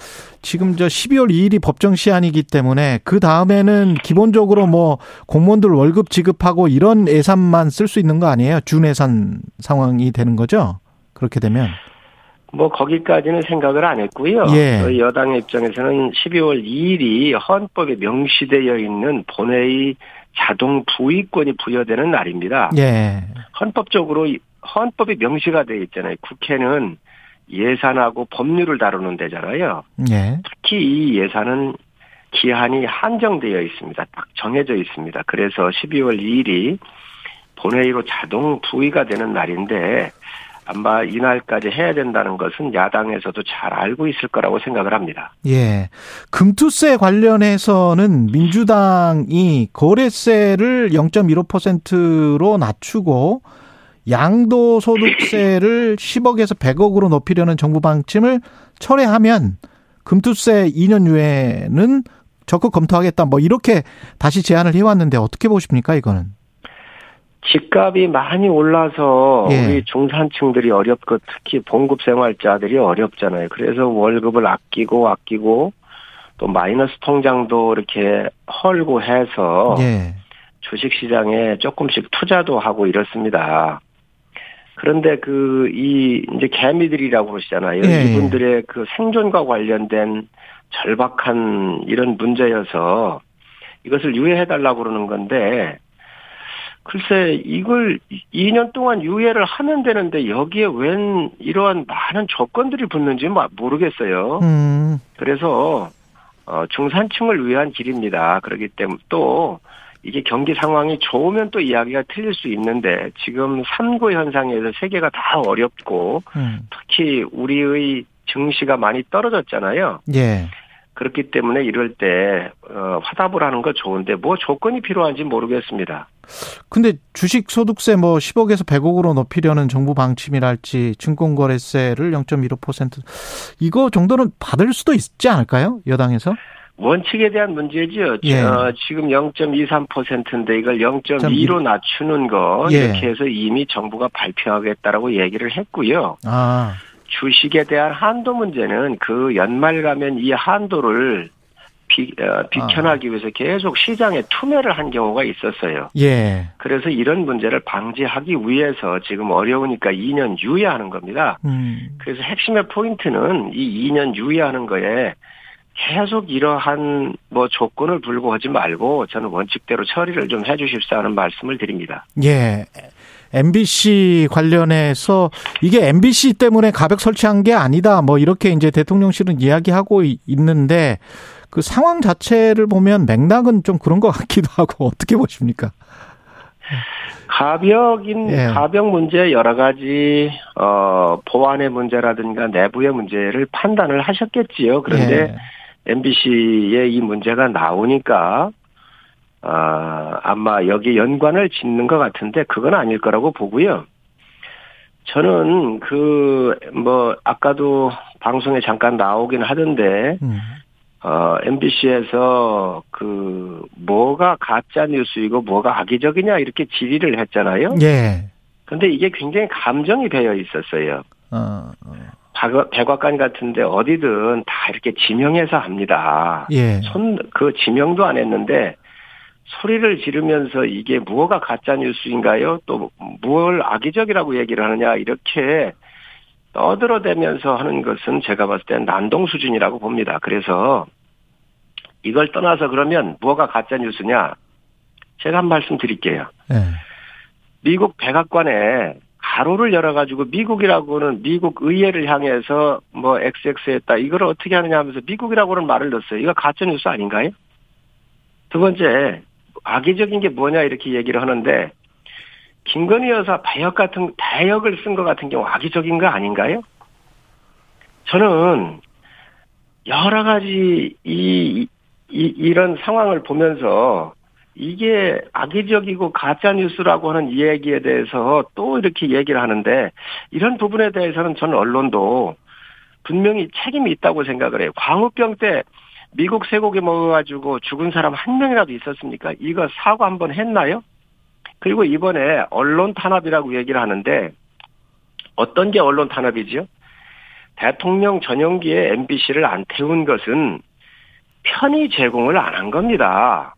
지금 저 12월 2일이 법정 시한이기 때문에 그 다음에는 기본적으로 뭐 공무원들 월급 지급하고 이런 예산만 쓸 수 있는 거 아니에요? 준 예산 상황이 되는 거죠? 그렇게 되면. 뭐 거기까지는 생각을 안 했고요. 예. 여당의 입장에서는 12월 2일이 헌법에 명시되어 있는 본회의 자동 부의권이 부여되는 날입니다. 예. 헌법적으로 헌법이 명시가 되어 있잖아요. 국회는 예산하고 법률을 다루는 데잖아요. 예. 특히 이 예산은 기한이 한정되어 있습니다. 딱 정해져 있습니다. 그래서 12월 2일이 본회의로 자동 부의가 되는 날인데 아마 이날까지 해야 된다는 것은 야당에서도 잘 알고 있을 거라고 생각을 합니다. 예. 금투세 관련해서는 민주당이 거래세를 0.15%로 낮추고 양도소득세를 10억에서 100억으로 높이려는 정부 방침을 철회하면 금투세 2년 유예는 적극 검토하겠다. 뭐 이렇게 다시 제안을 해왔는데 어떻게 보십니까 이거는? 집값이 많이 올라서 예. 우리 중산층들이 어렵고 특히 봉급 생활자들이 어렵잖아요. 그래서 월급을 아끼고 아끼고 또 마이너스 통장도 이렇게 헐고 해서 예. 주식 시장에 조금씩 투자도 하고 이렇습니다. 그런데 그 이 이제 개미들이라고 그러시잖아요. 예. 이분들의 그 생존과 관련된 절박한 이런 문제여서 이것을 유예해 달라고 그러는 건데 글쎄 이걸 2년 동안 유예를 하면 되는데 여기에 웬 이러한 많은 조건들이 붙는지 모르겠어요. 음. 그래서 어 중산층을 위한 길입니다. 그렇기 때문에 또 이게 경기 상황이 좋으면 또 이야기가 틀릴 수 있는데 지금 삼고 현상에서 세계가 다 어렵고 음. 특히 우리의 증시가 많이 떨어졌잖아요. 예. 그렇기 때문에 이럴 때 어, 화답을 하는 거 좋은데 뭐 조건이 필요한지 모르겠습니다. 근데 주식 소득세 뭐 10억에서 100억으로 높이려는 정부 방침이랄지 증권거래세를 0.15% 이거 정도는 받을 수도 있지 않을까요? 여당에서? 원칙에 대한 문제죠. 예. 어, 지금 0.23%인데 이걸 0.2로 낮추는 거 예. 이렇게 해서 이미 정부가 발표하겠다라고 얘기를 했고요. 아. 주식에 대한 한도 문제는 그 연말 가면 이 한도를 비, 어, 비켜나기 아. 위해서 계속 시장에 투매를 한 경우가 있었어요. 예. 그래서 이런 문제를 방지하기 위해서 지금 어려우니까 2년 유예하는 겁니다. 음. 그래서 핵심의 포인트는 이 2년 유예하는 거에 계속 이러한 뭐 조건을 불구하지 말고 저는 원칙대로 처리를 좀 해주십사 하는 말씀을 드립니다. 예. MBC 관련해서 이게 MBC 때문에 가격 설치한 게 아니다. 뭐 이렇게 이제 대통령실은 이야기하고 있는데 그 상황 자체를 보면 맥락은 좀 그런 것 같기도 하고 어떻게 보십니까? 가벽인 예. 가벽 문제 여러 가지 어 보안의 문제라든가 내부의 문제를 판단을 하셨겠지요. 그런데 예. MBC에 이 문제가 나오니까 아, 아마 여기 연관을 짓는 것 같은데 그건 아닐 거라고 보고요. 저는 그 뭐 아까도 방송에 잠깐 나오긴 하던데 음. 어 MBC에서 그 뭐가 가짜 뉴스이고 뭐가 악의적이냐 이렇게 질의를 했잖아요. 예. 근데 이게 굉장히 감정이 배어 있었어요. 어, 어. 백악관 같은데 어디든 다 이렇게 지명해서 합니다. 예. 손, 그 지명도 안 했는데 소리를 지르면서 이게 무엇가 가짜 뉴스인가요? 또 무엇을 악의적이라고 얘기를 하느냐 이렇게 떠들어대면서 하는 것은 제가 봤을 땐 난동 수준이라고 봅니다. 그래서 이걸 떠나서 그러면 무엇가 가짜 뉴스냐? 제가 한 말씀 드릴게요. 네. 미국 백악관에 가로를 열어가지고 미국이라고는 미국 의회를 향해서 뭐 XX 했다. 이걸 어떻게 하느냐 하면서 미국이라고는 말을 넣었어요. 이거 가짜 뉴스 아닌가요? 두 번째, 악의적인 게 뭐냐 이렇게 얘기를 하는데 김건희 여사 배역 같은 대역을 쓴 것 같은 경우 악의적인 거 아닌가요? 저는 여러 가지 이, 이 이런 상황을 보면서 이게 악의적이고 가짜 뉴스라고 하는 이 얘기에 대해서 또 이렇게 얘기를 하는데 이런 부분에 대해서는 저는 언론도 분명히 책임이 있다고 생각을 해요. 광우병 때 미국 쇠고기 먹어가지고 죽은 사람 한 명이라도 있었습니까? 이거 사고 한번 했나요? 그리고 이번에 언론 탄압이라고 얘기를 하는데 어떤 게 언론 탄압이지요? 대통령 전용기에 MBC를 안 태운 것은 편의 제공을 안 한 겁니다.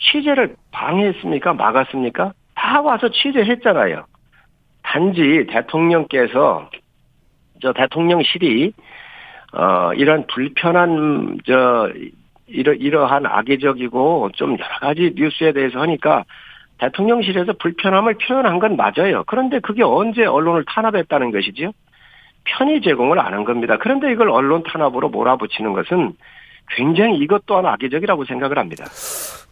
취재를 방해했습니까? 막았습니까? 다 와서 취재했잖아요. 단지 대통령께서 저 대통령실이 어 이런 불편한 저 이러 이러한 악의적이고 좀 여러 가지 뉴스에 대해서 하니까 대통령실에서 불편함을 표현한 건 맞아요. 그런데 그게 언제 언론을 탄압했다는 것이지요? 편의 제공을 안 한 겁니다. 그런데 이걸 언론 탄압으로 몰아붙이는 것은 굉장히 이것 또한 악의적이라고 생각을 합니다.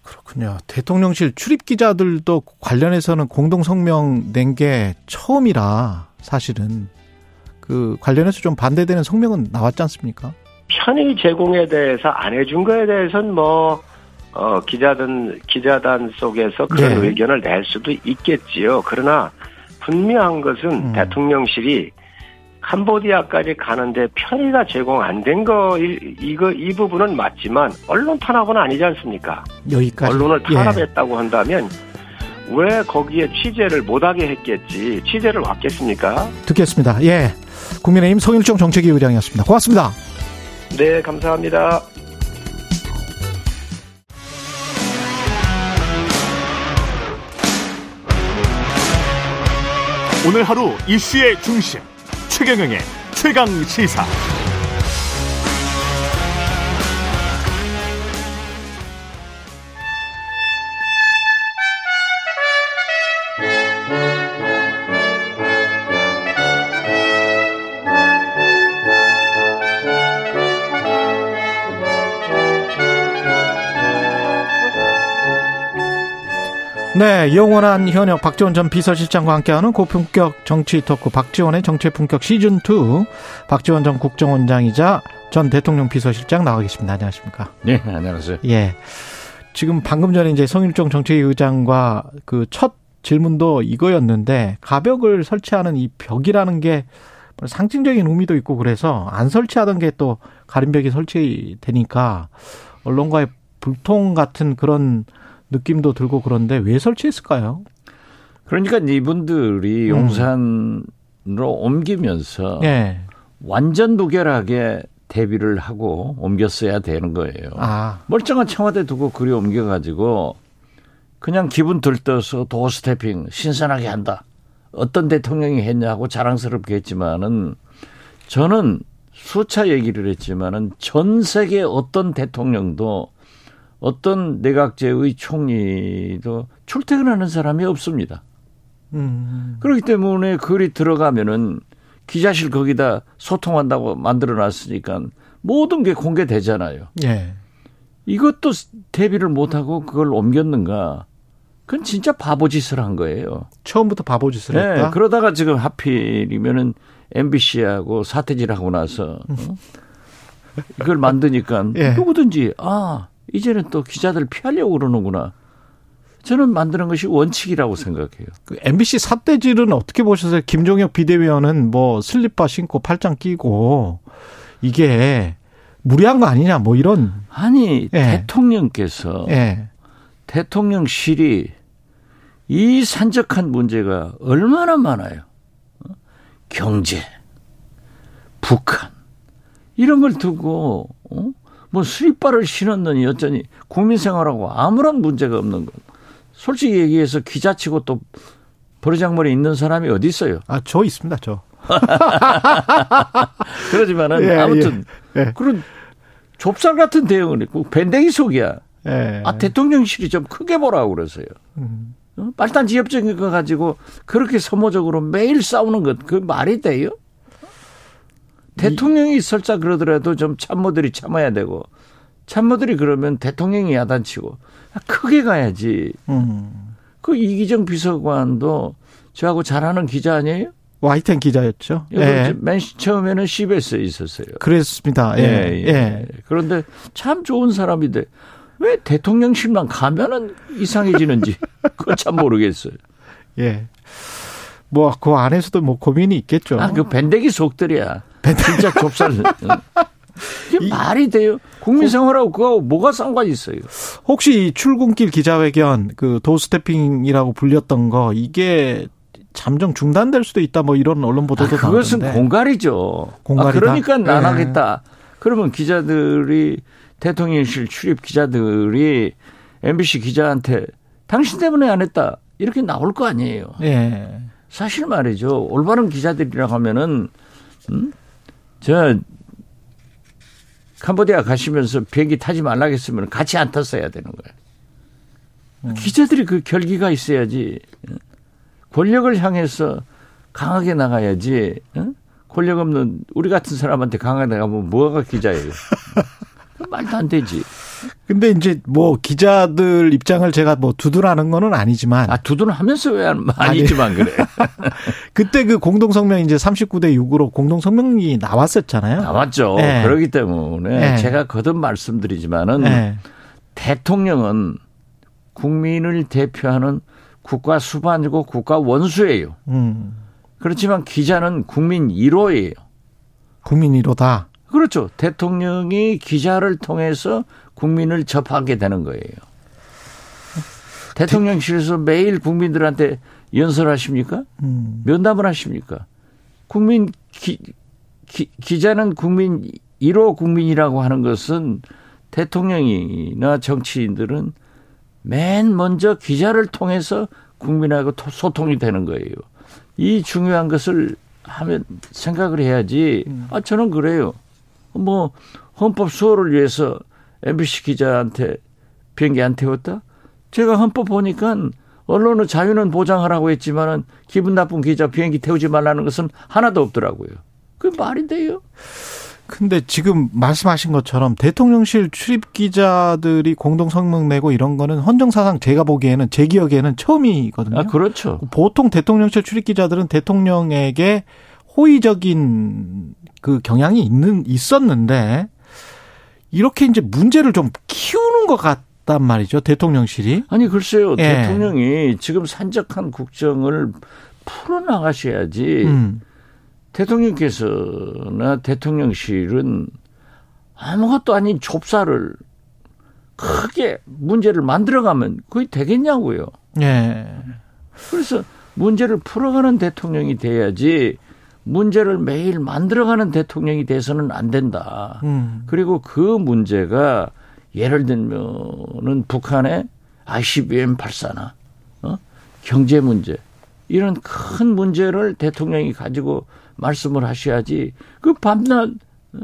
그렇군요. 대통령실 출입 기자들도 관련해서는 공동 성명 낸 게 처음이라 사실은 그 관련해서 좀 반대되는 성명은 나왔지 않습니까? 편의 제공에 대해서 안 해준 거에 대해서는 뭐 어, 기자단 기자단 속에서 그런 네. 의견을 낼 수도 있겠지요. 그러나 분명한 것은 음. 대통령실이 캄보디아까지 가는데 편의가 제공 안 된 거 이거 이 부분은 맞지만 언론 탄압은 아니지 않습니까? 여기까지 언론을 예. 탄압했다고 예. 한다면 왜 거기에 취재를 못하게 했겠지 취재를 왔겠습니까? 듣겠습니다. 예, 국민의힘 송일종 정책위 의장이었습니다. 고맙습니다. 네, 감사합니다. 오늘 하루 이슈의 중심. 최경영의 최강 시사. 네, 영원한 현역 박지원 전 비서실장과 함께하는 고품격 정치 토크 박지원의 정치 품격 시즌 2 박지원 전 국정원장이자 전 대통령 비서실장 나와 계십니다. 안녕하십니까? 네, 안녕하세요. 예. 지금 방금 전에 이제 성일종 정책위 의장과 그 첫 질문도 이거였는데 가벽을 설치하는 이 벽이라는 게 상징적인 의미도 있고 그래서 안 설치하던 게 또 가림벽이 설치되니까 언론과의 불통 같은 그런 느낌도 들고 그런데 왜 설치했을까요? 그러니까 이분들이 음. 용산으로 옮기면서 네. 완전 무결하게 대비를 하고 옮겼어야 되는 거예요. 아. 멀쩡한 청와대 두고 그리 옮겨가지고 그냥 기분 들떠서 도스태핑 신선하게 한다. 어떤 대통령이 했냐고 자랑스럽게 했지만은 저는 수차 얘기를 했지만은 전 세계 어떤 대통령도 어떤 내각제의 총리도 출퇴근하는 사람이 없습니다. 음. 그렇기 때문에 글이 들어가면은 기자실 거기다 소통한다고 만들어 놨으니까 모든 게 공개되잖아요. 예. 이것도 대비를 못하고 그걸 옮겼는가? 그건 진짜 바보짓을 한 거예요. 처음부터 바보짓을 네, 했다. 그러다가 지금 하필이면은 MBC하고 사태질하고 나서 어? 이걸 만드니까 예. 누구든지 아 이제는 또 기자들 피하려고 그러는구나. 저는 만드는 것이 원칙이라고 생각해요. 그 MBC 사태질은 어떻게 보셨어요? 김종혁 비대위원은 뭐 슬리퍼 신고 팔짱 끼고 이게 무리한 거 아니냐 뭐 이런. 아니 예. 대통령께서 예. 대통령실이 이 산적한 문제가 얼마나 많아요. 어? 경제, 북한 이런 걸 두고 어? 뭐 수입발을 신었느니 어쩌니 국민 생활하고 아무런 문제가 없는 것. 솔직히 얘기해서 기자치고 또 버르장머리 있는 사람이 어디 있어요? 아, 저 있습니다, 저. 그러지만은 예, 아무튼 예, 예. 그런 좁쌀 같은 대응을 했고 밴댕이 속이야. 예. 아 대통령실이 좀 크게 보라고 그러세요. 음. 어? 말단 지엽적인 거 가지고 그렇게 소모적으로 매일 싸우는 것 그 말이 돼요? 대통령이 설사 그러더라도 좀 참모들이 참아야 되고 참모들이 그러면 대통령이 야단치고 크게 가야지. 음. 그 이기정 비서관도 저하고 잘하는 기자 아니에요? 와이텐 기자였죠. 예. 맨 처음에는 CBS에 있었어요. 그랬습니다. 예. 예. 예. 예. 그런데 참 좋은 사람인데 왜 대통령실만 가면은 이상해지는지 그거 참 모르겠어요. 예. 뭐 그 안에서도 뭐 고민이 있겠죠. 아, 그 밴데기 속들이야. 진짜 좁쌀. 이게 말이 돼요? 국민 생활하고 그거 뭐가 상관이 있어요? 혹시 출근길 기자회견 그 도스태핑이라고 불렸던 거 이게 잠정 중단될 수도 있다 뭐 이런 언론 보도도 아, 그것은 나오던데. 공갈이죠. 공갈이다. 아, 그러니까 안 네. 하겠다. 그러면 기자들이 대통령실 출입 기자들이 MBC 기자한테 당신 때문에 안 했다 이렇게 나올 거 아니에요. 예. 사실 말이죠. 올바른 기자들이라고 하면은 음? 저 캄보디아 가시면서 비행기 타지 말라 했으면 같이 안 탔어야 되는 거예요. 음. 기자들이 그 결기가 있어야지. 권력을 향해서 강하게 나가야지. 권력 없는 우리 같은 사람한테 강하게 나가면 뭐가 기자예요. 말도 안 되지. 근데 이제 뭐 기자들 입장을 제가 뭐 두둔하는 거는 아니지만 아 두둔하면서 왜 아니지만 그래. 그때 그 공동 성명 이제 39대 6으로 공동 성명이 나왔었잖아요. 나왔죠. 네. 그렇기 때문에 네. 제가 거듭 말씀드리지만은 네. 대통령은 국민을 대표하는 국가 수반이고 국가 원수예요. 음. 그렇지만 기자는 국민 1호예요. 국민 1호다. 그렇죠. 대통령이 기자를 통해서 국민을 접하게 되는 거예요. 대통령실에서 매일 국민들한테 연설하십니까? 음. 면담을 하십니까? 국민 기, 기, 기 자는 국민 1호 국민이라고 하는 것은 대통령이나 정치인들은 맨 먼저 기자를 통해서 국민하고 소통이 되는 거예요. 이 중요한 것을 하면 생각을 해야지. 음. 아 저는 그래요. 뭐 헌법 수호를 위해서 MBC 기자한테 비행기 안 태웠다? 제가 헌법 보니까 언론의 자유는 보장하라고 했지만은 기분 나쁜 기자 비행기 태우지 말라는 것은 하나도 없더라고요. 그 말이 돼요? 근데 지금 말씀하신 것처럼 대통령실 출입 기자들이 공동 성명 내고 이런 거는 헌정사상 제가 보기에는 제 기억에는 처음이거든요. 아, 그렇죠. 보통 대통령실 출입 기자들은 대통령에게 호의적인 그 경향이 있는 있었는데 이렇게 이제 문제를 좀 키우는 것 같단 말이죠 대통령실이. 아니 글쎄요 예. 대통령이 지금 산적한 국정을 풀어 나가셔야지. 음. 대통령께서나 대통령실은 아무것도 아닌 좁쌀을 크게 문제를 만들어가면 그게 되겠냐고요. 예. 그래서 문제를 풀어가는 대통령이 돼야지 문제를 매일 만들어가는 대통령이 돼서는 안 된다. 음. 그리고 그 문제가 예를 들면은 북한의 ICBM 발사나 어? 경제 문제 이런 큰 문제를 대통령이 가지고 말씀을 하셔야지 그 밤낮 어?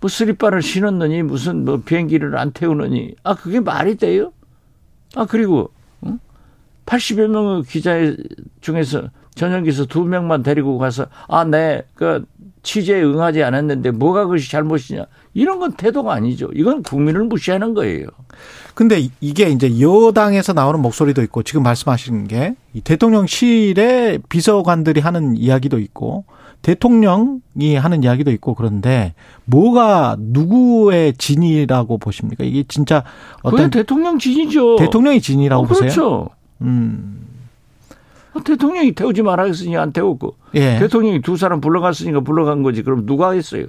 뭐 스리바를 신었느니 무슨 뭐 비행기를 안 태우느니 아 그게 말이 돼요? 아 그리고 어? 80여 명의 기자 중에서 전용기서 두 명만 데리고 가서 아, 네, 그 취재에 응하지 않았는데 뭐가 그것이 잘못이냐. 이런 건 태도가 아니죠. 이건 국민을 무시하는 거예요. 근데 이게 이제 여당에서 나오는 목소리도 있고 지금 말씀하시는 게 대통령실의 비서관들이 하는 이야기도 있고 대통령이 하는 이야기도 있고 그런데 뭐가 누구의 진이라고 보십니까? 이게 진짜 어떤 대통령 진이죠. 대통령이 진이라고 어, 그렇죠. 보세요. 그렇죠. 음. 아, 대통령이 태우지 말아 했으니 안 태웠고 예. 대통령이 두 사람 불러갔으니까 불러간 거지. 그럼 누가 했어요?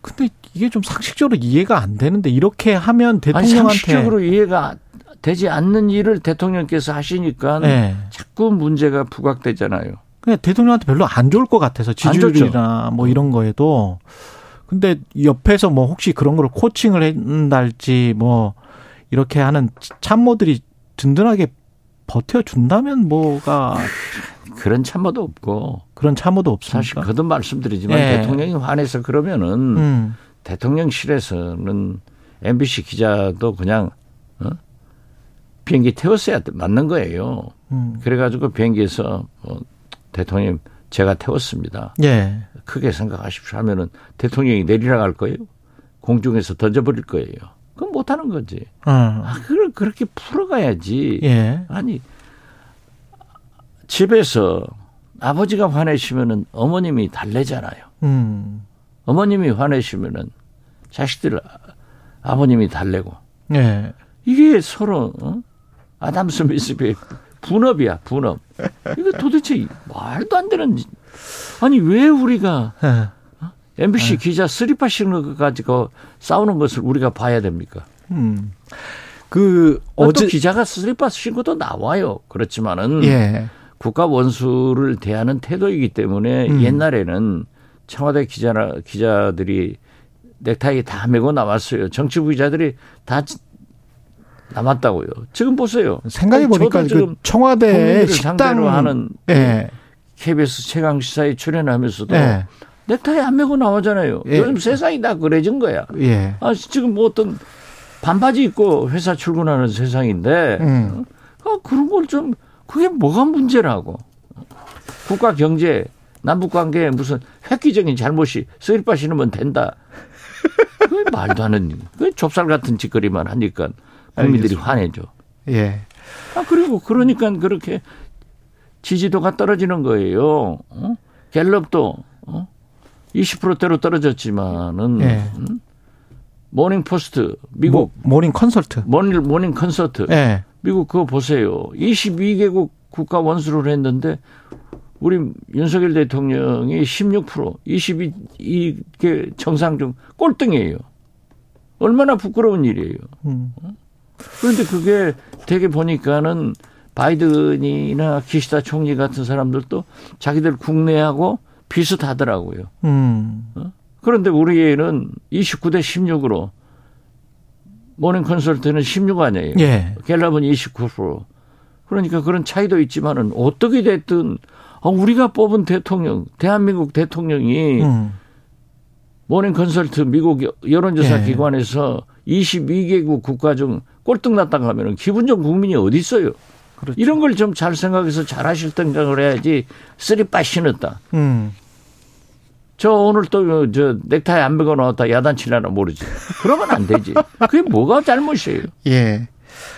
근데 이게 좀 상식적으로 이해가 안 되는데 이렇게 하면 대통령한테 아니, 상식적으로 이해가 되지 않는 일을 대통령께서 하시니까 네. 자꾸 문제가 부각되잖아요. 그냥 대통령한테 별로 안 좋을 것 같아서 지지율이나 뭐 이런 거에도 근데 옆에서 뭐 혹시 그런 걸 코칭을 한달지 뭐 이렇게 하는 참모들이 든든하게 버텨준다면 뭐가 그런 참모도 없고 그런 참모도 없습니까? 사실 거듭 말씀드리지만 네. 대통령이 화내서 그러면은 음. 대통령실에서는 MBC 기자도 그냥 어? 비행기 태웠어야 맞는 거예요. 음. 그래가지고 비행기에서 뭐 대통령 제가 태웠습니다. 예. 크게 생각하십시오 하면은 대통령이 내리라 갈 거예요. 공중에서 던져버릴 거예요. 그건 못하는 거지. 어. 아, 그걸 그렇게 풀어가야지. 예. 아니 집에서 아버지가 화내시면은 어머님이 달래잖아요. 음. 어머님이 화내시면은 자식들 아버님이 달래고. 예. 이게 서로 어? 아담 스미스의 분업이야 분업. 이거 도대체 말도 안 되는. 아니 왜 우리가 예. 어? MBC 예. 기자 쓰리파 것 가지고 싸우는 것을 우리가 봐야 됩니까? 음. 그 어제 기자가 쓰리파 신 것도 나와요. 그렇지만은 예. 국가 원수를 대하는 태도이기 때문에 음. 옛날에는 청와대 기자나 기자들이 넥타이 다 메고 나왔어요. 정치부 기자들이 다 남았다고요. 지금 보세요. 생각해 보니까 그 청와대 식당 하는 예. KBS 최강 시사에 출연하면서도 예. 넥타이 안 메고 나오잖아요. 예. 요즘 세상이 다 그래진 거야. 예. 아, 지금 뭐 어떤 반바지 입고 회사 출근하는 세상인데 음. 아, 그런 걸 좀 그게 뭐가 문제라고. 국가 경제 남북 관계에 무슨 획기적인 잘못이 쓰리빠 신으면 된다. 그 말도 안 하는 그 좁쌀 같은 짓거리만 하니까 국민들이 알겠습니다. 화내죠. 예. 아 그리고 그러니까 그렇게 지지도가 떨어지는 거예요. 어? 갤럽도 어? 20%대로 떨어졌지만은 예. 음? 모닝 포스트 미국 모, 닝 컨설트 모닝 모닝 컨설트 예. 미국 그거 보세요. 22개국 국가 원수를 했는데 우리 윤석열 대통령이 16% 22개 정상 중 꼴등이에요. 얼마나 부끄러운 일이에요. 음. 그런데 그게 되게 보니까는 바이든이나 기시다 총리 같은 사람들도 자기들 국내하고 비슷하더라고요. 음. 어? 그런데 우리는 29대 16으로 모닝 컨설트는 16 아니에요. 예. 갤럽은 29%. 그러니까 그런 차이도 있지만은 어떻게 됐든 어, 우리가 뽑은 대통령, 대한민국 대통령이 음. 모닝 컨설트 미국 여론조사 예. 기관에서 22개국 국가 중 꼴등 났다고 하면은 기분 좋은 국민이 어디 있어요? 그렇죠. 이런 걸 좀 잘 생각해서 잘 하실 생각을 해야지 쓰리빠 신었다. 음. 저 오늘 또 저 넥타이 안 메고 나왔다 야단치려나 모르지. 그러면 안 되지. 그게 뭐가 잘못이에요? 예.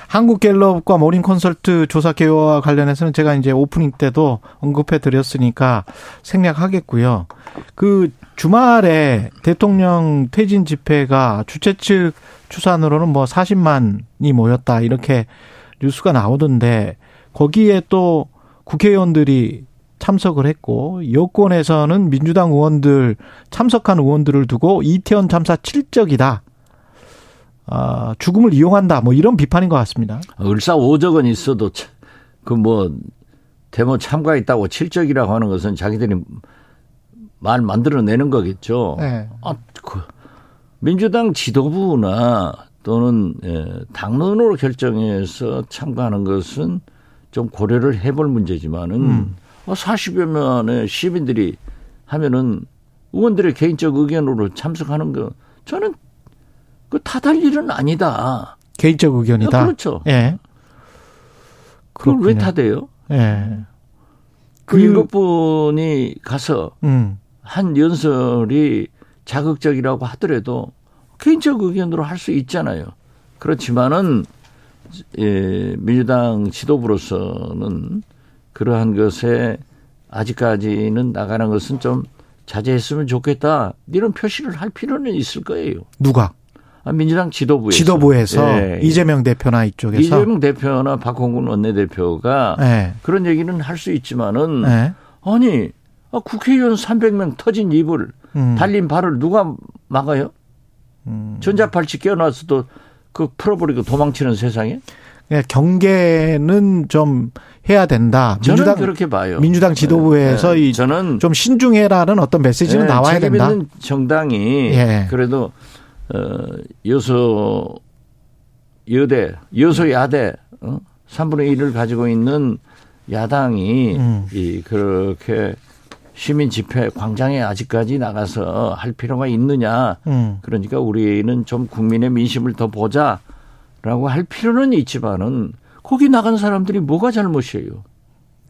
한국갤럽과 모닝 컨설트 조사 개요와 관련해서는 제가 이제 오프닝 때도 언급해 드렸으니까 생략하겠고요. 그 주말에 대통령 퇴진 집회가 주최 측 추산으로는 뭐 40만이 모였다 이렇게 뉴스가 나오던데 거기에 또 국회의원들이 참석을 했고 여권에서는 민주당 의원들 참석한 의원들을 두고 이태원 참사 칠적이다. 아, 죽음을 이용한다. 뭐 이런 비판인 것 같습니다. 을사오적은 있어도 그뭐 데모 참가했다고 칠적이라고 하는 것은 자기들이 말 만들어내는 거겠죠. 네. 아, 그 민주당 지도부나 또는 예, 당론으로 결정해서 참가하는 것은 좀 고려를 해볼 문제지만은 음. 40여 어, 명의 시민들이 하면은 의원들의 개인적 의견으로 참석하는 거 저는 그 탓할 일은 아니다. 개인적 의견이다. 아, 그렇죠. 예. 그걸 왜 탓해요? 예. 그, 그 일곱 분이 가서 음. 한 연설이 자극적이라고 하더라도 개인적 의견으로 할 수 있잖아요. 그렇지만은 예, 민주당 지도부로서는 그러한 것에 아직까지는 나가는 것은 좀 자제했으면 좋겠다. 이런 표시를 할 필요는 있을 거예요. 누가? 아, 민주당 지도부에서. 지도부에서 네. 이재명 대표나 이쪽에서. 이재명 대표나 박홍근 원내대표가 네. 그런 얘기는 할 수 있지만은 네. 아니 아, 국회의원 300명 터진 입을 음. 달린 발을 누가 막아요? 음. 전자팔찌 끼워놔서도 그 풀어버리고 도망치는 세상에? 예, 경계는 좀 해야 된다. 민주당 그렇게 봐요. 민주당 지도부에서 네, 네. 저는 좀 신중해라는 어떤 메시지는 네, 나와야 된다. 있는 정당이 예. 그래도 어 여소 여대 여소 야대 어? 3분의 1을 가지고 있는 야당이 음. 이 그렇게 시민 집회 광장에 아직까지 나가서 할 필요가 있느냐. 음. 그러니까 우리는 좀 국민의 민심을 더 보자라고 할 필요는 있지만은 거기 나간 사람들이 뭐가 잘못이에요?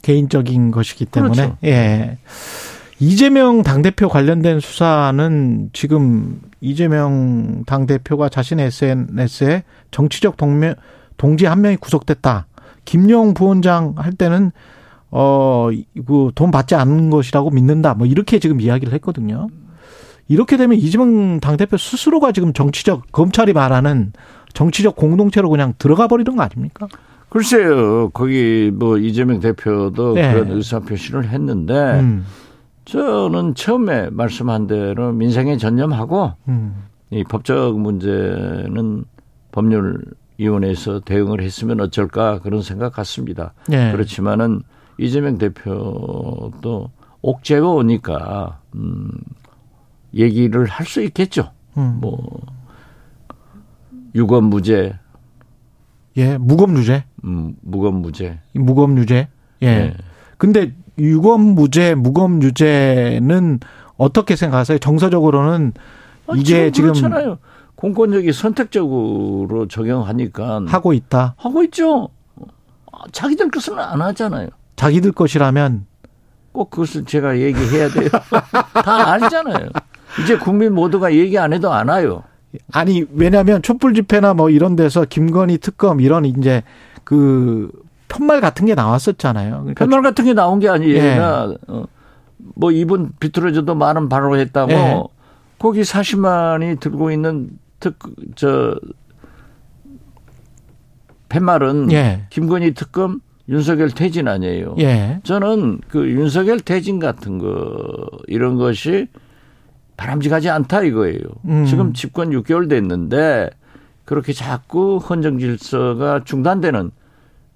개인적인 것이기 때문에. 그렇죠. 예. 이재명 당대표 관련된 수사는 지금 이재명 당대표가 자신의 SNS에 정치적 동명, 동지 한 명이 구속됐다. 김용 부원장 할 때는 어, 그 돈 받지 않는 것이라고 믿는다. 뭐 이렇게 지금 이야기를 했거든요. 이렇게 되면 이재명 당대표 스스로가 지금 정치적, 검찰이 말하는 정치적 공동체로 그냥 들어가 버리는 거 아닙니까? 글쎄요. 거기 뭐 이재명 대표도 네. 그런 의사표시를 했는데 음. 저는 처음에 말씀한 대로 민생에 전념하고 음. 이 법적 문제는 법률위원회에서 대응을 했으면 어쩔까 그런 생각 같습니다. 네. 그렇지만은 이재명 대표도 옥죄어 오니까 음 얘기를 할 수 있겠죠. 음. 뭐 유검 무죄. 예, 무검 무죄. 음, 무검 무죄. 무검 유죄. 예. 네. 근데 유검 무죄, 무검 유죄는 어떻게 생각하세요? 정서적으로는 아, 이게 지금 그렇잖아요. 공권력이 선택적으로 적용하니까 하고 있다. 하고 있죠. 자기들 것은 안 하잖아요. 자기들 것이라면 꼭 그것을 제가 얘기해야 돼요. 다 알잖아요. 이제 국민 모두가 얘기 안 해도 알아요. 아니 왜냐하면 촛불 집회나 뭐 이런 데서 김건희 특검 이런 이제 그 편말 같은 게 나왔었잖아요. 그러니까 편말 같은 게 나온 게 아니에요. 예. 어, 뭐 이분 비틀어져도 많은 바로 했다고 예. 거기 40만이 들고 있는 특 저 팻말은 예. 김건희 특검 윤석열 퇴진 아니에요. 예. 저는 그 윤석열 퇴진 같은 거 이런 것이 바람직하지 않다 이거예요. 음. 지금 집권 6개월 됐는데 그렇게 자꾸 헌정 질서가 중단되는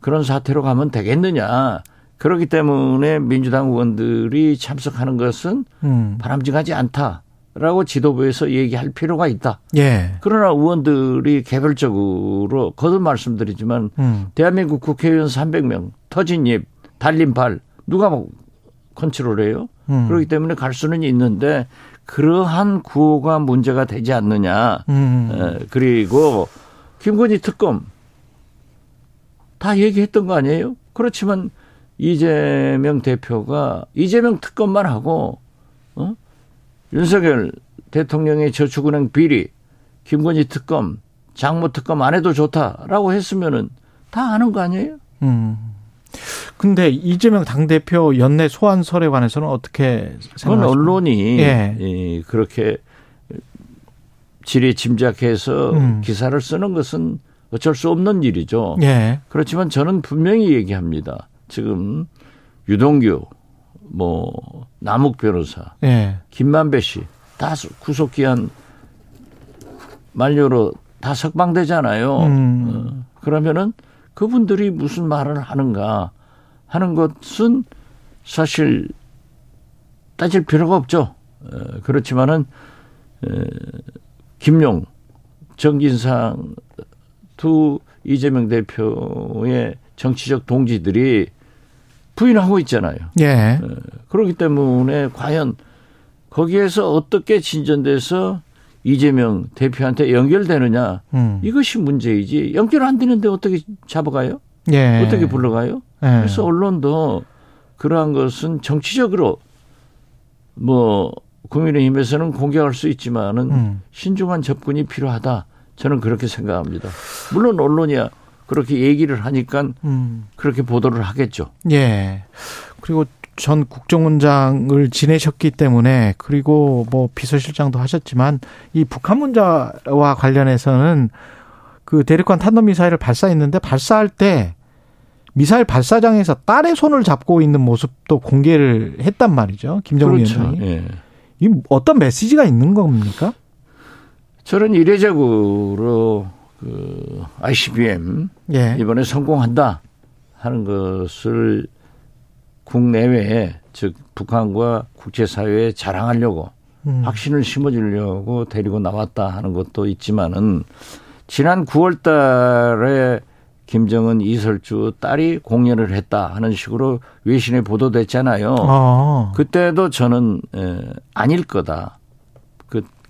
그런 사태로 가면 되겠느냐. 그렇기 때문에 민주당 의원들이 참석하는 것은 음. 바람직하지 않다. 라고 지도부에서 얘기할 필요가 있다. 예. 그러나 의원들이 개별적으로 거듭 말씀드리지만 음. 대한민국 국회의원 300명 터진 입 달린 발 누가 뭐 컨트롤해요? 음. 그렇기 때문에 갈 수는 있는데 그러한 구호가 문제가 되지 않느냐. 음. 에, 그리고 김건희 특검 다 얘기했던 거 아니에요? 그렇지만 이재명 대표가 이재명 특검만 하고 어? 윤석열 대통령의 저축은행 비리, 김건희 특검, 장모 특검 안 해도 좋다라고 했으면은 다 아는 거 아니에요? 음. 근데 이재명 당대표 연내 소환설에 관해서는 어떻게 생각하십니까? 그건 언론이 예. 그렇게 지리 짐작해서 음. 기사를 쓰는 것은 어쩔 수 없는 일이죠. 예. 그렇지만 저는 분명히 얘기합니다. 지금 유동규, 뭐 남욱 변호사, 예. 김만배 씨 다 구속 기한 만료로 다 석방되잖아요. 음. 어, 그러면은 그분들이 무슨 말을 하는가 하는 것은 사실 따질 필요가 없죠. 어, 그렇지만은 어, 김용, 정진상 두 이재명 대표의 정치적 동지들이 부인하고 있잖아요. 예. 어, 그렇기 때문에 과연 거기에서 어떻게 진전돼서 이재명 대표한테 연결되느냐 음. 이것이 문제이지 연결 안 되는데 어떻게 잡아가요? 예. 어떻게 불러가요? 예. 그래서 언론도 그러한 것은 정치적으로 뭐 국민의힘에서는 공격할 수 있지만은 음. 신중한 접근이 필요하다. 저는 그렇게 생각합니다. 물론 언론이야 그렇게 얘기를 하니까 음. 그렇게 보도를 하겠죠. 예. 그리고 전 국정원장을 지내셨기 때문에 그리고 뭐 비서실장도 하셨지만 이 북한 문제와 관련해서는 그 대륙간 탄도 미사일을 발사했는데 발사할 때 미사일 발사장에서 딸의 손을 잡고 있는 모습도 공개를 했단 말이죠. 김정은 그렇죠. 위원장이. 예. 이 어떤 메시지가 있는 겁니까? 저는 이례적으로 그 ICBM 예. 이번에 성공한다 하는 것을 국내외에 즉 북한과 국제사회에 자랑하려고 음. 확신을 심어주려고 데리고 나왔다 하는 것도 있지만은 지난 9월 달에 김정은 이설주 딸이 공연을 했다 하는 식으로 외신에 보도됐잖아요. 아. 그때도 저는 에, 아닐 거다.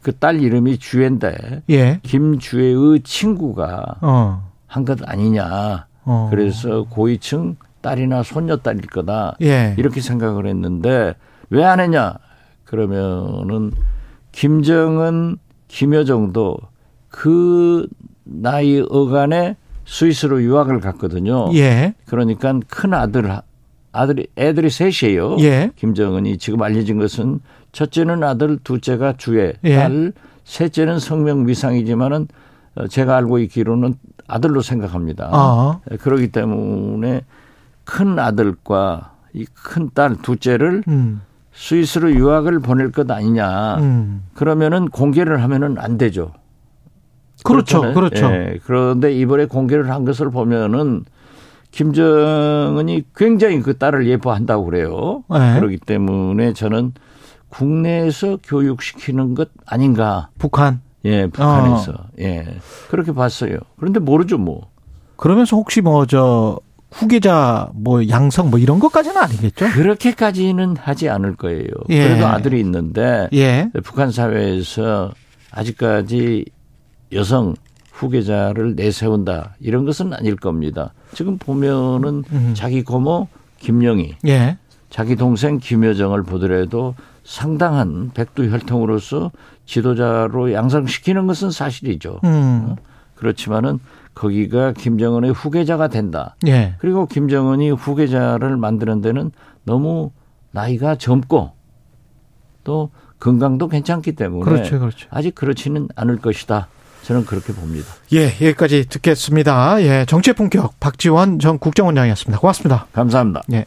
그그딸 이름이 주애인데 예. 김주애의 친구가 어. 한것 아니냐. 어. 그래서 고위층 딸이나 손녀딸일 거다. 예. 이렇게 생각을 했는데 왜 안 했냐? 그러면은 김정은, 김여정도 그 나이 어간에 스위스로 유학을 갔거든요. 예. 그러니까 큰 아들 아들이 애들이 셋이에요. 예. 김정은이 지금 알려진 것은 첫째는 아들, 둘째가 주애, 예. 딸, 셋째는 성명 미상이지만은 어, 제가 알고 있기로는 아들로 생각합니다. 아. 그러기 때문에 큰 아들과 이 큰 딸 둘째를 음. 스위스로 유학을 보낼 것 아니냐. 음. 그러면은 공개를 하면은 안 되죠. 그렇죠. 그렇잖아요. 그렇죠. 예. 그런데 이번에 공개를 한 것을 보면은 김정은이 굉장히 그 딸을 예뻐한다고 그래요. 네. 그렇기 때문에 저는 국내에서 교육시키는 것 아닌가. 북한? 예, 북한에서. 어. 예. 그렇게 봤어요. 그런데 모르죠, 뭐. 그러면서 혹시 뭐, 저, 후계자 뭐 양성 뭐 이런 것까지는 아니겠죠? 그렇게까지는 하지 않을 거예요. 예. 그래도 아들이 있는데 예. 북한 사회에서 아직까지 여성 후계자를 내세운다 이런 것은 아닐 겁니다. 지금 보면은 음. 자기 고모 김영희, 예. 자기 동생 김여정을 보더라도 상당한 백두 혈통으로서 지도자로 양성시키는 것은 사실이죠. 음. 어? 그렇지만은 거기가 김정은의 후계자가 된다. 예. 그리고 김정은이 후계자를 만드는 데는 너무 나이가 젊고 또 건강도 괜찮기 때문에 그렇죠, 그렇죠. 아직 그렇지는 않을 것이다. 저는 그렇게 봅니다. 예, 여기까지 듣겠습니다. 예, 정치 의 품격 박지원 전 국정원장이었습니다. 고맙습니다. 감사합니다. 예.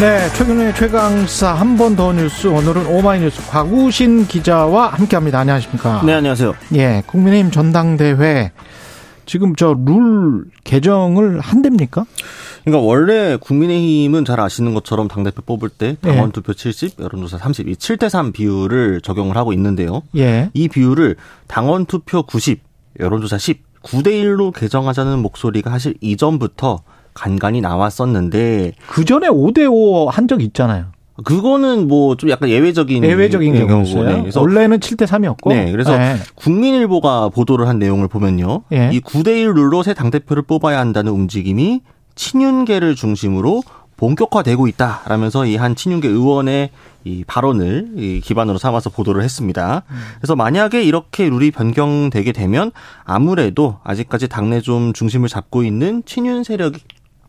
네, 최근의 최강사 한 번 더 뉴스 오늘은 오마이뉴스 곽우신 기자와 함께합니다. 안녕하십니까? 네, 안녕하세요. 예, 국민의힘 전당대회 지금 저 룰 개정을 한답니까? 그러니까 원래 국민의힘은 잘 아시는 것처럼 당대표 뽑을 때 당원 투표 70, 여론조사 32, 7대 3 비율을 적용을 하고 있는데요. 예. 이 비율을 당원 투표 90, 여론조사 10, 9대 1로 개정하자는 목소리가 사실 이전부터 간간히 나왔었는데 그 전에 5대 5 한 적 있잖아요. 그거는 뭐 좀 약간 예외적인 예외적인 네, 경우고 네. 그래서 원래는 7대 3이었고 네. 그래서 네. 국민일보가 보도를 한 내용을 보면요. 네. 이 9대 1 룰로 새 당 대표를 뽑아야 한다는 움직임이 친윤계를 중심으로 본격화되고 있다라면서 이 한 친윤계 의원의 이 발언을 이 기반으로 삼아서 보도를 했습니다. 그래서 만약에 이렇게 룰이 변경되게 되면 아무래도 아직까지 당내 좀 중심을 잡고 있는 친윤 세력이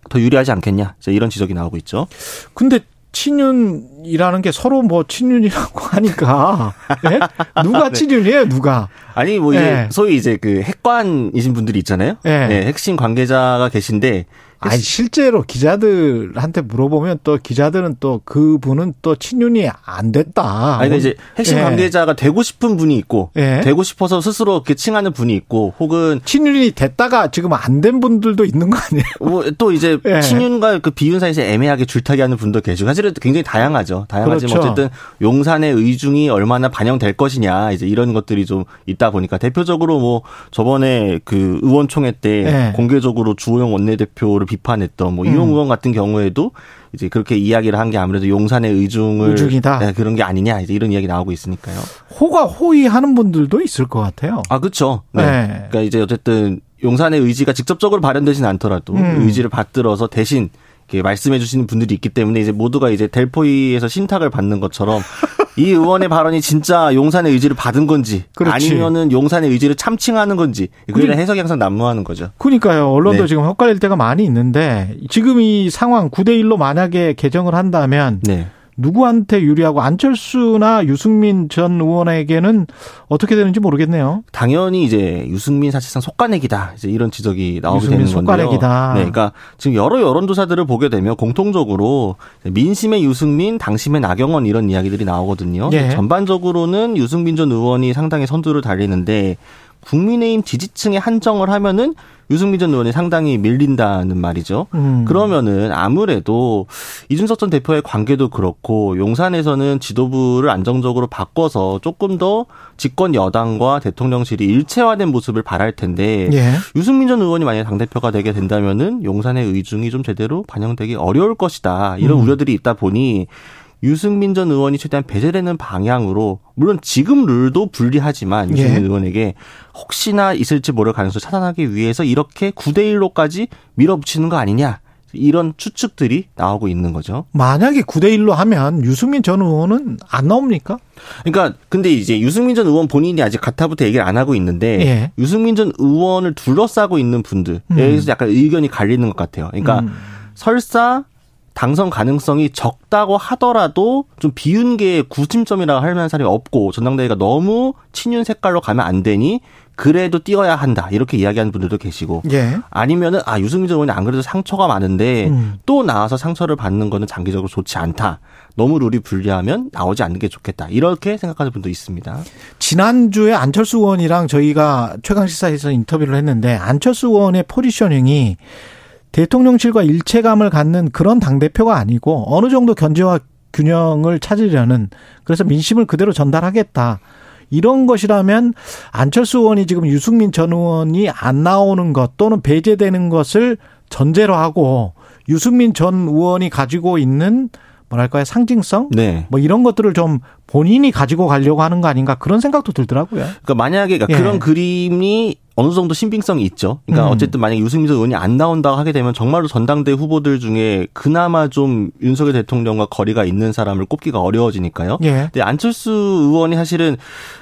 더 유리하지 않겠냐. 이런 지적이 나오고 있죠. 근데 친윤이라는 게 서로 뭐 친윤이라고 하니까 네? 누가 네. 친윤이에요 누가 아니 뭐 이제 네. 소위 이제 그 핵관이신 분들이 있잖아요 네. 네. 핵심 관계자가 계신데 아니 실제로 기자들한테 물어보면 또 기자들은 또 그분은 또 친윤이 안 됐다. 아니 이제 핵심 예. 관계자가 되고 싶은 분이 있고 예. 되고 싶어서 스스로 이렇게 칭하는 분이 있고 혹은 친윤이 됐다가 지금 안 된 분들도 있는 거 아니에요? 뭐 또 이제 예. 친윤과 그 비윤 사이에서 애매하게 줄타기하는 분도 계시고 사실은 굉장히 다양하죠. 다양하지만 그렇죠. 어쨌든 용산의 의중이 얼마나 반영될 것이냐 이제 이런 것들이 좀 있다 보니까 대표적으로 뭐 저번에 그 의원총회 때 예. 공개적으로 주호영 원내대표를 비판했던 뭐 음. 이용 의원 같은 경우에도 이제 그렇게 이야기를 한 게 아무래도 용산의 의중을 의중이다. 네, 그런 게 아니냐 이제 이런 이야기 나오고 있으니까요. 호가 호의하는 분들도 있을 것 같아요. 아 그렇죠. 네. 네. 그러니까 이제 어쨌든 용산의 의지가 직접적으로 발현되진 않더라도 음. 의지를 받들어서 대신 이렇게 말씀해 주시는 분들이 있기 때문에 이제 모두가 이제 델포이에서 신탁을 받는 것처럼 이 의원의 발언이 진짜 용산의 의지를 받은 건지 그렇지. 아니면은 용산의 의지를 참칭하는 건지 그에 대한 해석이 항상 난무하는 거죠. 그러니까요. 언론도 네. 지금 헛갈릴 때가 많이 있는데 지금 이 상황 9대 1로 만약에 개정을 한다면 네. 누구한테 유리하고 안철수나 유승민 전 의원에게는 어떻게 되는지 모르겠네요. 당연히 이제 유승민 사실상 속가내기다. 이제 이런 지적이 나오게 되는 건데요. 속가내기다. 네, 그러니까 지금 여러 여론조사들을 보게 되면 공통적으로 민심의 유승민, 당심의 나경원 이런 이야기들이 나오거든요. 예. 전반적으로는 유승민 전 의원이 상당히 선두를 달리는데 국민의힘 지지층에 한정을 하면은 유승민 전 의원이 상당히 밀린다는 말이죠. 음. 그러면은 아무래도 이준석 전 대표의 관계도 그렇고 용산에서는 지도부를 안정적으로 바꿔서 조금 더 집권 여당과 대통령실이 일체화된 모습을 바랄 텐데 예. 유승민 전 의원이 만약 당 대표가 되게 된다면은 용산의 의중이 좀 제대로 반영되기 어려울 것이다. 이런 음. 우려들이 있다 보니 유승민 전 의원이 최대한 배제되는 방향으로 물론 지금 룰도 불리하지만 유승민 예. 의원에게 혹시나 있을지 모를 가능성을 차단하기 위해서 이렇게 9대 1로까지 밀어붙이는 거 아니냐. 이런 추측들이 나오고 있는 거죠. 만약에 9대 1로 하면 유승민 전 의원은 안 나옵니까? 그러니까 근데 이제 유승민 전 의원 본인이 아직 가타부터 얘기를 안 하고 있는데 예. 유승민 전 의원을 둘러싸고 있는 분들 여기서 음. 약간 의견이 갈리는 것 같아요. 그러니까 음. 설사 당선 가능성이 적다고 하더라도 좀 비윤계의 구심점이라고 할 만한 사람이 없고 전당대회가 너무 친윤 색깔로 가면 안 되니 그래도 뛰어야 한다 이렇게 이야기하는 분들도 계시고 예. 아니면은 아 유승민 전 의원이 안 그래도 상처가 많은데 음. 또 나와서 상처를 받는 거는 장기적으로 좋지 않다 너무 룰이 불리하면 나오지 않는 게 좋겠다 이렇게 생각하는 분도 있습니다. 지난주에 안철수 의원이랑 저희가 최강 시사에서 인터뷰를 했는데 안철수 의원의 포지셔닝이 대통령실과 일체감을 갖는 그런 당대표가 아니고 어느 정도 견제와 균형을 찾으려는 그래서 민심을 그대로 전달하겠다. 이런 것이라면 안철수 의원이 지금 유승민 전 의원이 안 나오는 것 또는 배제되는 것을 전제로 하고 유승민 전 의원이 가지고 있는 뭐랄까요 상징성 네. 뭐 이런 것들을 좀 본인이 가지고 가려고 하는 거 아닌가 그런 생각도 들더라고요. 그러니까 만약에 그러니까 예. 그런 그림이 어느 정도 신빙성이 있죠. 그러니까 음. 어쨌든 만약에 유승민 의원이 안 나온다고 하게 되면 정말로 전당대 후보들 중에 그나마 좀 윤석열 대통령과 거리가 있는 사람을 꼽기가 어려워지니까요. 예. 근데 안철수 의원이 사실은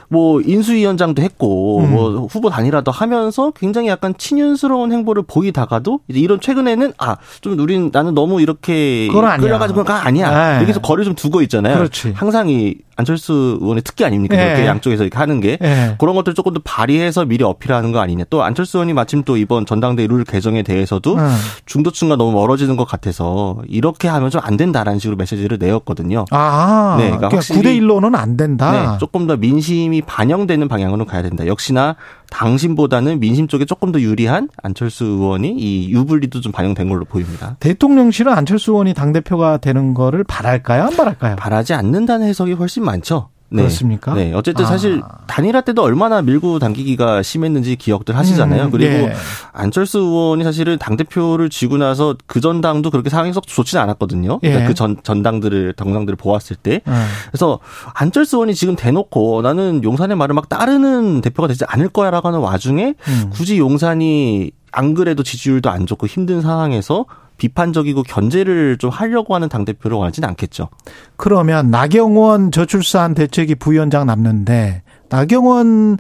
뭐 인수위원장도 했고 음. 뭐 후보 단일화도 하면서 굉장히 약간 친윤스러운 행보를 보이다가도 이제 이런 최근에는 아 좀 우린 나는 너무 이렇게 끌려가지고 가 아니야. 네. 여기서 거리 좀 두고 있잖아요. 그렇지. 항상 이 안철수 의원의 특기 아닙니까? 네. 이렇게 양쪽에서 이렇게 하는 게 네. 그런 것들 조금 더 발휘해서 미리 어필하는 거 아니냐. 또 안철수 의원이 마침 또 이번 전당대 룰 개정에 대해서도 네. 중도층과 너무 멀어지는 것 같아서 이렇게 하면 좀 안 된다라는 식으로 메시지를 내었거든요. 아, 네, 그러니까, 그러니까 9대 1로는 안 된다. 네, 조금 더 민심이 반영되는 방향으로 가야 된다. 역시나 당심보다는 민심 쪽에 조금 더 유리한 안철수 의원이 이 유불리도 좀 반영된 걸로 보입니다. 대통령실은 안철수 의원이 당 대표가 되는 거를 바랄까요, 안 바랄까요? 바라지 않는다는 해석이 훨씬 많죠. 네. 그렇습니까? 네. 어쨌든 아. 사실 단일화 때도 얼마나 밀고 당기기가 심했는지 기억들 하시잖아요. 음, 그리고 예. 안철수 의원이 사실은 당대표를 쥐고 나서 그 전당도 그렇게 상황이 썩 좋지는 않았거든요. 그러니까 예. 그 전, 전당들을, 정당들을 보았을 때. 음. 그래서 안철수 의원이 지금 대놓고 나는 용산의 말을 막 따르는 대표가 되지 않을 거야 라고 하는 와중에 음. 굳이 용산이 안 그래도 지지율도 안 좋고 힘든 상황에서 비판적이고 견제를 좀 하려고 하는 당 대표를 원하지는 않겠죠. 그러면 나경원 저출산 대책위 부위원장 남는데 나경원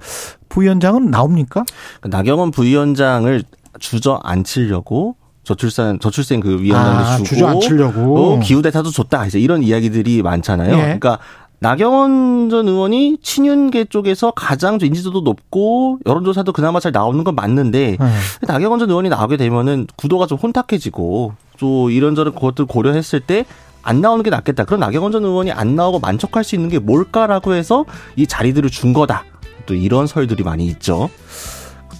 부위원장은 나옵니까? 나경원 부위원장을 주저앉히려고 저출산 저출생 그 위원장을 아, 주고 주저앉히려고 어, 기후 대타도 줬다 이제 이런 이야기들이 많잖아요. 예. 그러니까 나경원 전 의원이 친윤계 쪽에서 가장 인지도도 높고 여론조사도 그나마 잘 나오는 건 맞는데 네. 나경원 전 의원이 나오게 되면은 구도가 좀 혼탁해지고 또 이런저런 것들 고려했을 때 안 나오는 게 낫겠다. 그럼 나경원 전 의원이 안 나오고 만족할 수 있는 게 뭘까라고 해서 이 자리들을 준 거다. 또 이런 설들이 많이 있죠.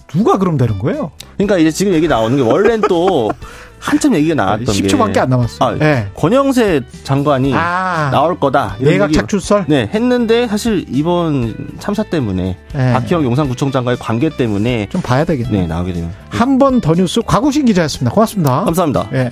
누가 그럼 되는 거예요? 그러니까 이제 지금 얘기 나오는 게 원래는 또 한참 얘기가 나왔던 10초밖에 게. 안 남았어. 아, 네. 권영세 장관이 아, 나올 거다. 내각 착출설? 네, 했는데 사실 이번 참사 때문에 네. 박희영 용산구청장과의 관계 때문에 좀 봐야 되겠네. 네, 나오게 되면. 한 번 더 뉴스 과구신 기자였습니다. 고맙습니다. 감사합니다. 네.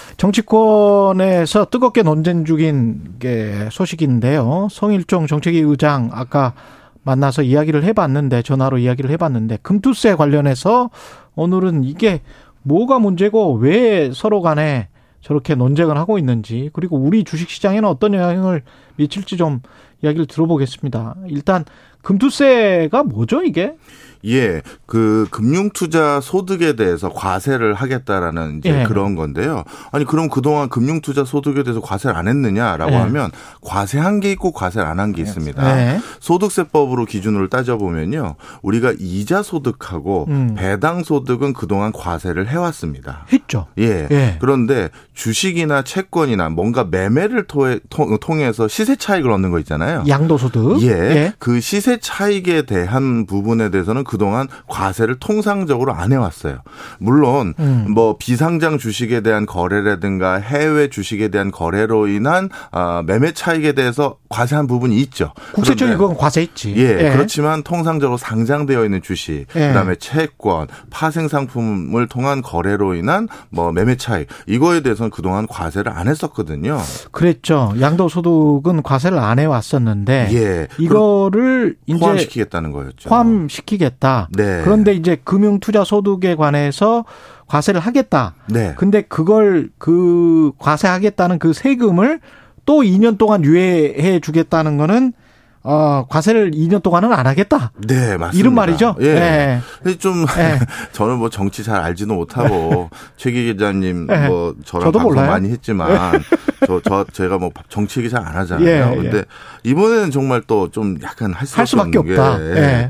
정치권에서 뜨겁게 논쟁 중인 게 소식인데요. 성일종 정책위 의장 아까 만나서 이야기를 해봤는데 전화로 이야기를 해봤는데 금투세 관련해서 오늘은 이게 뭐가 문제고 왜 서로 간에 저렇게 논쟁을 하고 있는지 그리고 우리 주식시장에는 어떤 영향을 미칠지 좀 이야기를 들어보겠습니다. 일단 금투세가 뭐죠 이게? 예, 그 금융투자 소득에 대해서 과세를 하겠다라는 이제 예. 그런 건데요. 아니 그럼 그동안 금융투자 소득에 대해서 과세를 안 했느냐라고 예. 하면 과세한 게 있고 과세를 안 한 게 있습니다. 예. 소득세법으로 기준으로 따져 보면요, 우리가 이자 소득하고 음. 배당 소득은 그동안 과세를 해왔습니다. 했죠. 예. 예. 그런데 주식이나 채권이나 뭔가 매매를 통해서 시세 차익을 얻는 거 있잖아요. 양도소득. 예. 예. 그 시세 차익에 대한 부분에 대해서는 그동안 과세를 통상적으로 안 해왔어요. 물론 음. 뭐 비상장 주식에 대한 거래라든가 해외 주식에 대한 거래로 인한 아, 매매 차익에 대해서 과세한 부분이 있죠. 국세청이 그건 과세했지. 예, 예, 그렇지만 통상적으로 상장되어 있는 주식, 예. 그다음에 채권, 파생 상품을 통한 거래로 인한 뭐 매매 차익 이거에 대해서는 그동안 과세를 안 했었거든요. 그랬죠. 양도 소득은 과세를 안 해왔었는데 예. 이거를 이제 포함시키겠다는 거였죠. 포함시키겠다. 하겠다. 네. 그런데 이제 금융 투자 소득에 관해서 과세를 하겠다. 네. 근데 그걸 그 과세하겠다는 그 세금을 또 2년 동안 유예해 주겠다는 거는 어, 과세를 2년 동안은 안 하겠다. 네, 맞습니다. 이런 말이죠. 예. 네. 좀 네. 저는 뭐 정치 잘 알지도 못하고 최기 기자님 네. 뭐 저랑 방송 몰라요? 많이 했지만 저, 저 제가 뭐 정치 얘기 잘 안 하잖아요. 예, 근데 예. 이번에는 정말 또 좀 약간 할, 할 수밖에 없다. 예.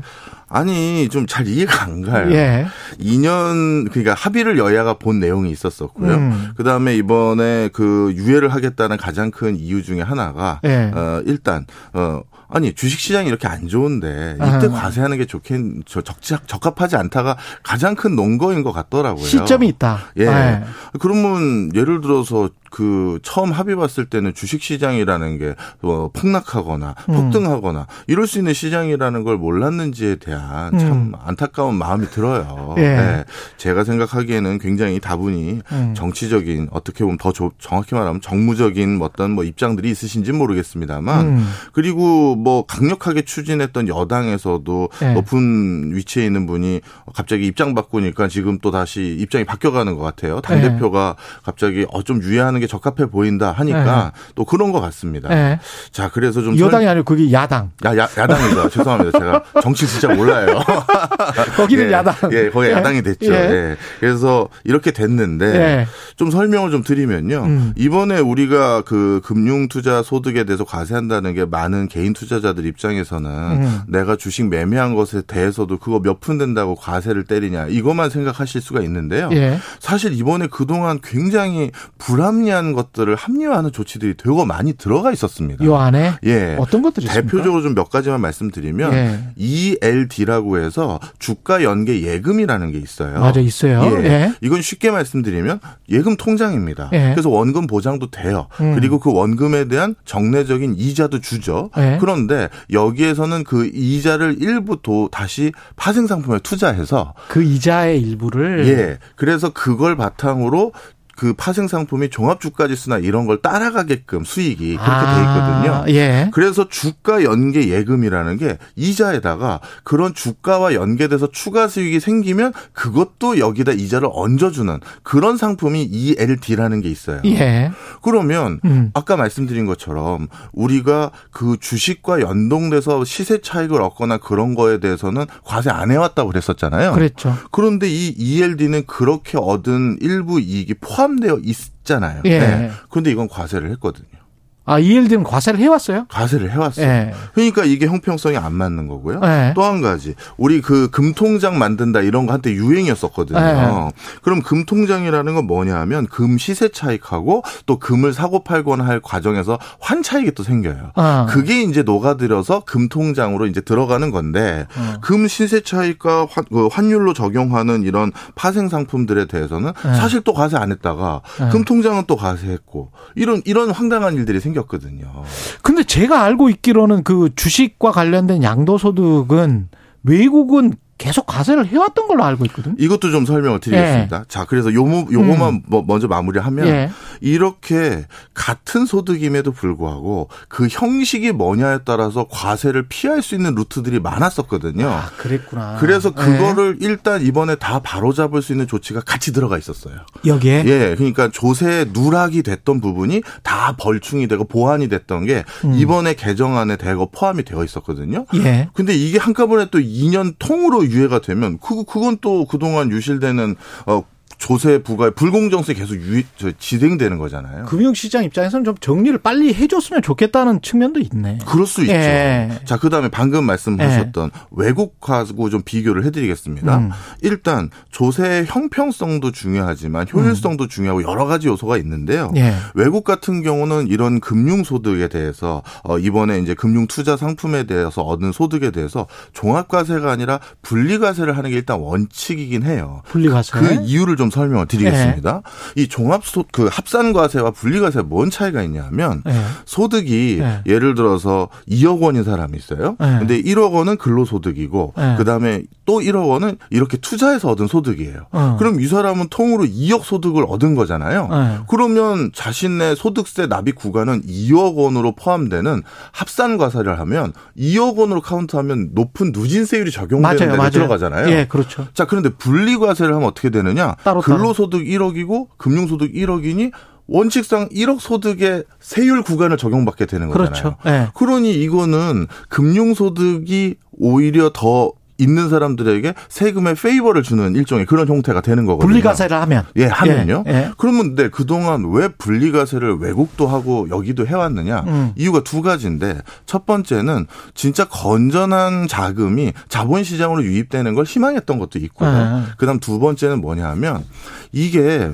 아니 좀 잘 이해가 안 가요. 예. 2년 그러니까 합의를 여야가 본 내용이 있었었고요. 음. 그다음에 이번에 그 유예를 하겠다는 가장 큰 이유 중에 하나가 예. 어 일단 어 아니 주식 시장이 이렇게 안 좋은데 이때 아. 과세하는 게 좋겠 적 적합하지 않다가 가장 큰 논거인 것 같더라고요. 시점이 있다. 예. 네. 그러면 예를 들어서 그 처음 합의 봤을 때는 주식 시장이라는 게뭐 폭락하거나 음. 폭등하거나 이럴 수 있는 시장이라는 걸 몰랐는지에 대한 참 음. 안타까운 마음이 들어요. 예. 네. 제가 생각하기에는 굉장히 다분히 음. 정치적인 어떻게 보면 더 정확히 말하면 정무적인 어떤 뭐 입장들이 있으신지 모르겠습니다만 음. 그리고 뭐 강력하게 추진했던 여당에서도 네. 높은 위치에 있는 분이 갑자기 입장 바꾸니까 지금 또 다시 입장이 바뀌어가는 것 같아요. 당 대표가 네. 갑자기 어 좀 유예하는 게 적합해 보인다 하니까 네. 또 그런 것 같습니다. 네. 자, 그래서 좀 여당이 아니고 그게 야당. 야, 야 야당이죠. 죄송합니다. 제가 정치 진짜 몰라요. 거기는 예, 야당. 예, 거기 예. 야당이 됐죠. 예. 예. 그래서 이렇게 됐는데 예. 좀 설명을 좀 드리면요. 음. 이번에 우리가 그 금융 투자 소득에 대해서 과세한다는 게 많은 개인 투자 자들 입장에서는 음. 내가 주식 매매한 것에 대해서도 그거 몇 푼 된다고 과세를 때리냐 이것만 생각하실 수가 있는데요. 예. 사실 이번에 그동안 굉장히 불합리한 합리한 것들을 합리화하는 조치들이 되게 많이 들어가 있었습니다. 이 안에 예 어떤 것들이 대표적으로 좀 몇 가지만 말씀드리면 예. ELD라고 해서 주가 연계 예금이라는 게 있어요. 맞아 있어요. 예. 예. 이건 쉽게 말씀드리면 예금 통장입니다. 예. 그래서 원금 보장도 돼요. 음. 그리고 그 원금에 대한 정례적인 이자도 주죠. 예. 그런데 여기에서는 그 이자를 일부 도 다시 파생 상품에 투자해서 그 이자의 일부를 예. 그래서 그걸 바탕으로 그 파생 상품이 종합 주가 지수나 이런 걸 따라가게끔 수익이 그렇게 아, 돼 있거든요. 예. 그래서 주가 연계 예금이라는 게 이자에다가 그런 주가와 연계돼서 추가 수익이 생기면 그것도 여기다 이자를 얹어주는 그런 상품이 ELD라는 게 있어요. 예. 그러면 음. 아까 말씀드린 것처럼 우리가 그 주식과 연동돼서 시세 차익을 얻거나 그런 거에 대해서는 과세 안 해왔다고 그랬었잖아요. 그랬죠. 그런데 이 ELD는 그렇게 얻은 일부 이익이 포함 포함되어 있잖아요. 예. 네. 그런데 이건 과세를 했거든요. 아, ELD는 과세를 해왔어요? 과세를 해왔어요. 예. 그러니까 이게 형평성이 안 맞는 거고요. 예. 또한 가지, 우리 그 금통장 만든다 이런 거 한때 유행이었었거든요. 예. 그럼 금통장이라는 건 뭐냐 하면 금 시세 차익하고 또 금을 사고 팔거나 할 과정에서 환 차익이 또 생겨요. 어. 그게 이제 녹아들여서 금통장으로 이제 들어가는 건데 어. 금 시세 차익과 환, 그 환율로 적용하는 이런 파생 상품들에 대해서는 예. 사실 또 과세 안 했다가 예. 금통장은 또 과세했고 이런 이런 황당한 일들이 생 생겼거든요. 근데 제가 알고 있기로는 그 주식과 관련된 양도소득은 외국은 계속 과세를 해왔던 걸로 알고 있거든요. 이것도 좀 설명을 드리겠습니다. 예. 자, 그래서 요, 요거만 음. 뭐 먼저 마무리하면 예. 이렇게 같은 소득임에도 불구하고 그 형식이 뭐냐에 따라서 과세를 피할 수 있는 루트들이 많았었거든요. 아, 그랬구나. 그래서 예. 그거를 예. 일단 이번에 다 바로잡을 수 있는 조치가 같이 들어가 있었어요. 여기에? 예. 그러니까 조세 누락이 됐던 부분이 다 벌충이 되고 보완이 됐던 게 음. 이번에 개정안에 대거 포함이 되어 있었거든요. 예. 근데 이게 한꺼번에 또 2년 통으로 유예가 되면 그 그건 또 그동안 유실되는 어 조세 부과의 불공정성이 계속 유, 저, 진행되는 거잖아요. 금융시장 입장에서는 좀 정리를 빨리 해줬으면 좋겠다는 측면도 있네. 그럴 수 있죠. 예. 자, 그 다음에 방금 말씀하셨던 예. 외국하고 좀 비교를 해드리겠습니다. 음. 일단 조세의 형평성도 중요하지만 효율성도 음. 중요하고 여러 가지 요소가 있는데요. 예. 외국 같은 경우는 이런 금융소득에 대해서 어, 이번에 이제 금융투자 상품에 대해서 얻은 소득에 대해서 종합과세가 아니라 분리과세를 하는 게 일단 원칙이긴 해요. 분리과세. 그 이유를 좀 설명을 드리겠습니다. 네. 이 종합 소 그 합산과세와 분리과세 뭔 차이가 있냐면 네. 소득이 네. 예를 들어서 2억 원인 사람이 있어요. 네. 근데 1억 원은 근로소득이고 네. 그다음에 또 1억 원은 이렇게 투자해서 얻은 소득이에요. 어. 그럼 이 사람은 통으로 2억 소득을 얻은 거잖아요. 네. 그러면 자신의 소득세 납입 구간은 2억 원으로 포함되는 합산과세를 하면 2억 원으로 카운트하면 높은 누진세율이 적용되는 데 들어가잖아요. 예, 그렇죠. 자, 그런데 분리과세를 하면 어떻게 되느냐? 따로 근로소득 1억이고 금융소득 1억이니 원칙상 1억 소득의 세율 구간을 적용받게 되는 거잖아요. 그렇죠. 네. 그러니 이거는 금융소득이 오히려 더 있는 사람들에게 세금의 페이버를 주는 일종의 그런 형태가 되는 거거든요. 분리과세를 하면. 예, 하면요. 예, 예. 그러면 네, 그동안 왜 분리과세를 외국도 하고 여기도 해왔느냐? 음. 이유가 두 가지인데 첫 번째는 진짜 건전한 자금이 자본시장으로 유입되는 걸 희망했던 것도 있고요. 예. 그다음 두 번째는 뭐냐 하면 이게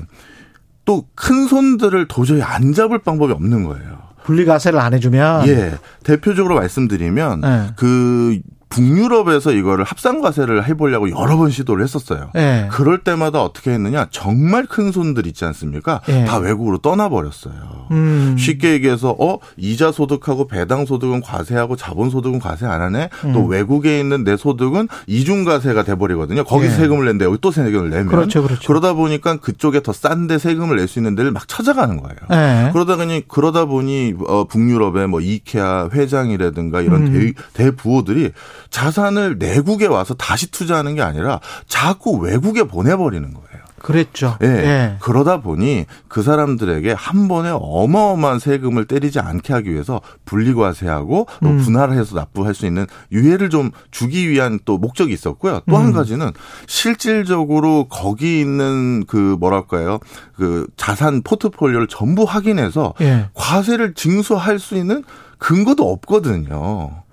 또 큰 손들을 도저히 안 잡을 방법이 없는 거예요. 분리과세를 안 해주면 예 대표적으로 말씀드리면 네. 그 북유럽에서 이거를 합산 과세를 해보려고 여러 번 시도를 했었어요. 네. 그럴 때마다 어떻게 했느냐 정말 큰 손들 있지 않습니까? 네. 다 외국으로 떠나버렸어요. 음. 쉽게 얘기해서 어 이자 소득하고 배당 소득은 과세하고 자본 소득은 과세 안 하네. 음. 또 외국에 있는 내 소득은 이중 과세가 돼버리거든요. 거기서 네. 세금을 낸데 여기 또 세금을 내면 그렇죠, 그렇죠. 그러다 보니까 그쪽에 더 싼데 세금을 낼 수 있는 데를 막 찾아가는 거예요. 네. 그러다 보니 그러다 보니 어, 북유럽의 뭐 이케아 회장이라든가 이런 음. 대, 대부호들이 자산을 내국에 와서 다시 투자하는 게 아니라 자꾸 외국에 보내버리는 거예요. 그랬죠. 예. 예. 그러다 보니 그 사람들에게 한 번에 어마어마한 세금을 때리지 않게 하기 위해서 분리과세하고 또 음. 분할해서 납부할 수 있는 유예를 좀 주기 위한 또 목적이 있었고요. 또한 음. 가지는 실질적으로 거기 있는 그 뭐랄까요? 그 자산 포트폴리오를 전부 확인해서 예. 과세를 징수할 수 있는 근거도 없거든요.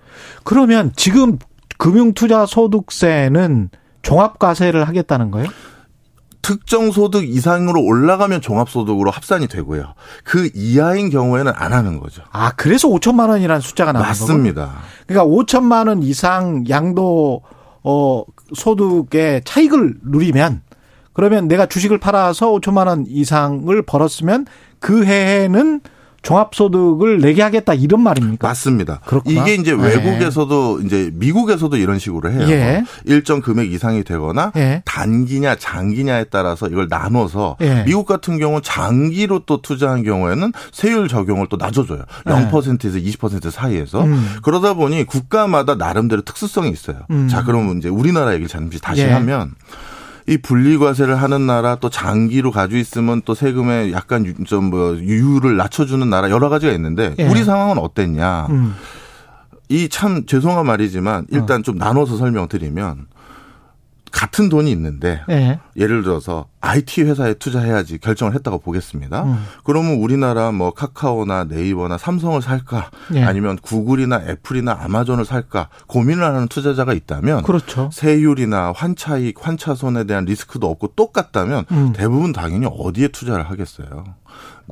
그러면 지금 금융투자소득세는 종합과세를 하겠다는 거예요? 특정 소득 이상으로 올라가면 종합소득으로 합산이 되고요. 그 이하인 경우에는 안 하는 거죠. 아, 그래서 5천만 원이라는 숫자가 나온 거죠? 맞습니다. 그러니까 5천만 원 이상 양도 어 소득의 차익을 누리면 그러면 내가 주식을 팔아서 5천만 원 이상을 벌었으면 그 해에는 종합소득을 내게 하겠다 이런 말입니까? 맞습니다. 그렇구나. 이게 이제 네. 외국에서도 이제 미국에서도 이런 식으로 해요. 예. 일정 금액 이상이 되거나 예. 단기냐 장기냐에 따라서 이걸 나눠서 예. 미국 같은 경우 장기로 또 투자한 경우에는 세율 적용을 또 낮춰줘요. 0%에서 20% 사이에서 음. 그러다 보니 국가마다 나름대로 특수성이 있어요. 음. 자 그러면 이제 우리나라 얘기를 잠시 다시 예. 하면. 이 분리과세를 하는 나라 또 장기로 가지고 있으면 또 세금에 약간 좀뭐 유율을 낮춰주는 나라 여러 가지가 있는데 예. 우리 상황은 어땠냐. 음. 이참 죄송한 말이지만 일단 어. 좀 나눠서 설명드리면 같은 돈이 있는데 네. 예를 들어서 IT 회사에 투자해야지 결정을 했다고 보겠습니다. 음. 그러면 우리나라 뭐 카카오나 네이버나 삼성을 살까 네. 아니면 구글이나 애플이나 아마존을 살까 고민을 하는 투자자가 있다면 그렇죠. 세율이나 환차익, 환차손에 대한 리스크도 없고 똑같다면 음. 대부분 당연히 어디에 투자를 하겠어요.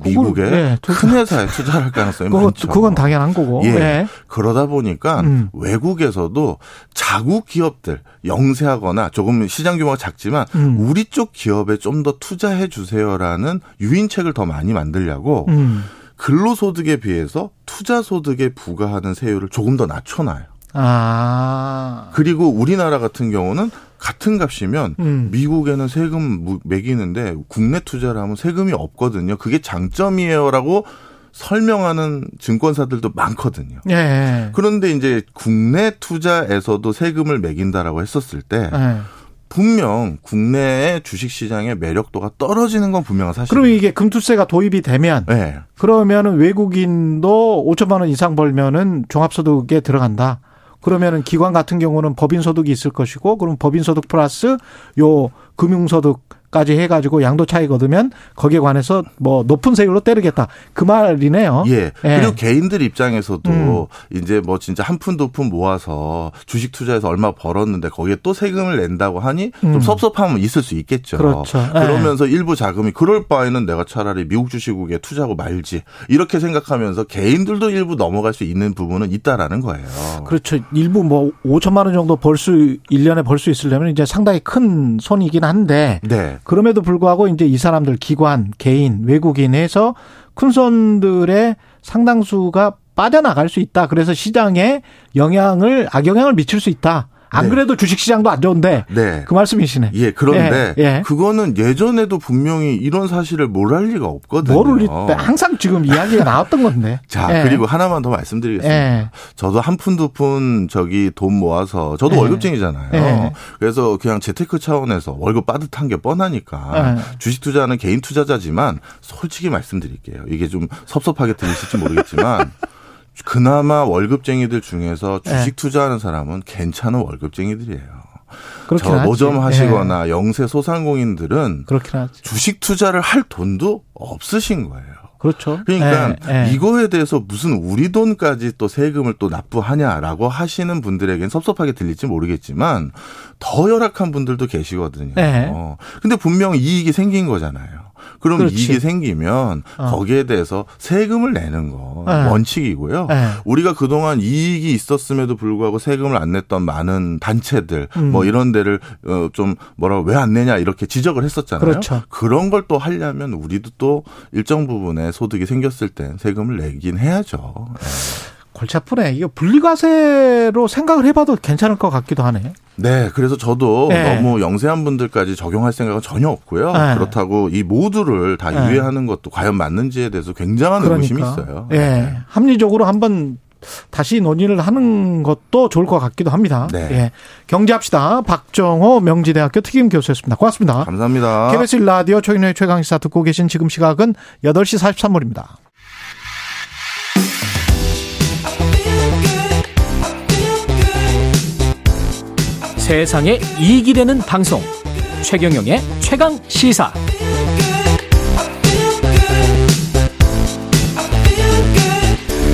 미국의 네, 큰 회사에 투자할 가능성이 그거, 많죠. 그건 당연한 거고. 예. 네. 그러다 보니까 음. 외국에서도 자국 기업들 영세하거나 조금 시장 규모가 작지만 음. 우리 쪽 기업에 좀 더 투자해 주세요라는 유인책을 더 많이 만들려고 음. 근로소득에 비해서 투자소득에 부과하는 세율을 조금 더 낮춰놔요. 아. 그리고 우리나라 같은 경우는 같은 값이면 음. 미국에는 세금 매기는데 국내 투자를 하면 세금이 없거든요. 그게 장점이에요라고 설명하는 증권사들도 많거든요. 예. 그런데 이제 국내 투자에서도 세금을 매긴다라고 했었을 때 예. 분명 국내의 주식 시장의 매력도가 떨어지는 건 분명한 사실. 그럼 이게 금투세가 도입이 되면 네. 그러면은 외국인도 5천만 원 이상 벌면은 종합소득에 들어간다. 그러면은 기관 같은 경우는 법인 소득이 있을 것이고 그럼 법인 소득 플러스 요 금융 소득 까지 해가지고 양도 차익 얻으면 거기에 관해서 뭐 높은 세율로 때리겠다 그 말이네요. 예. 예. 그리고 개인들 입장에서도 음. 이제 뭐 진짜 한 푼 두 푼 모아서 주식 투자해서 얼마 벌었는데 거기에 또 세금을 낸다고 하니 좀 음. 섭섭함은 있을 수 있겠죠. 그렇죠. 예. 그러면서 일부 자금이 그럴 바에는 내가 차라리 미국 주식국에 투자하고 말지 이렇게 생각하면서 개인들도 일부 넘어갈 수 있는 부분은 있다라는 거예요. 그렇죠. 일부 뭐 5천만 원 정도 벌 수 1년에 벌 수 있으려면 이제 상당히 큰 손이긴 한데 네. 그럼에도 불구하고 이제 이 사람들 기관, 개인, 외국인에서 큰 손들의 상당수가 빠져나갈 수 있다. 그래서 시장에 영향을 악영향을 미칠 수 있다. 안 네. 그래도 주식시장도 안 좋은데 네. 그 말씀이시네. 예, 그런데 예, 예. 그거는 예전에도 분명히 이런 사실을 모를 리가 없거든요. 모를 리 항상 지금 이야기가 나왔던 건데. 자, 예. 그리고 하나만 더 말씀드리겠습니다. 예. 저도 한 푼 두푼 저기 돈 모아서 저도 예. 월급쟁이잖아요. 예. 그래서 그냥 재테크 차원에서 월급 빠듯한 게 뻔하니까 주식 투자는 개인 투자자지만 솔직히 말씀드릴게요. 이게 좀 섭섭하게 들리실지 모르겠지만 그나마 월급쟁이들 중에서 주식 네. 투자하는 사람은 괜찮은 월급쟁이들이에요. 저 노점 하시거나 네. 영세 소상공인들은 주식 투자를 할 돈도 없으신 거예요. 그렇죠. 그러니까 네, 네. 이거에 대해서 무슨 우리 돈까지 또 세금을 또 납부하냐라고 하시는 분들에겐 섭섭하게 들릴지 모르겠지만 더 열악한 분들도 계시거든요. 네. 근데 분명 이익이 생긴 거잖아요. 그럼 그렇지. 이익이 생기면 어. 거기에 대해서 세금을 내는 거 네. 원칙이고요. 네. 우리가 그동안 이익이 있었음에도 불구하고 세금을 안 냈던 많은 단체들 음. 뭐 이런 데를 어, 좀 뭐라 왜 안 내냐 이렇게 지적을 했었잖아요. 그렇죠. 그런 걸 또 하려면 우리도 또 일정 부분의 소득이 생겼을 때 세금을 내긴 해야죠. 네. 골치 아프네. 이거 분리과세로 생각을 해봐도 괜찮을 것 같기도 하네. 네, 그래서 저도 네. 너무 영세한 분들까지 적용할 생각은 전혀 없고요. 네. 그렇다고 이 모두를 다 네. 유예하는 것도 과연 맞는지에 대해서 굉장한 그러니까. 의구심이 있어요. 예. 네. 합리적으로 한번 다시 논의를 하는 것도 좋을 것 같기도 합니다. 네. 예. 경제합시다. 박정호 명지대학교 특임 교수였습니다. 고맙습니다. 감사합니다. KBS 라디오 최인의 최강시사 듣고 계신 지금 시각은 8시 43분입니다. 세상에 이익이 되는 방송 최경영의 최강 시사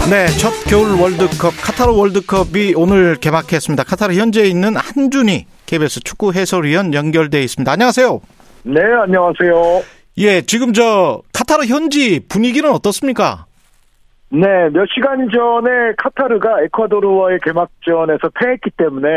네, 첫 겨울 월드컵 카타르 월드컵이 오늘 개막했습니다. 카타르 현재 있는 한준희 KBS 축구 해설위원 연결돼 있습니다. 안녕하세요. 네, 안녕하세요. 예, 지금 저 카타르 현지 분위기는 어떻습니까? 네, 몇 시간 전에 카타르가 에콰도르와의 개막전에서 패했기 때문에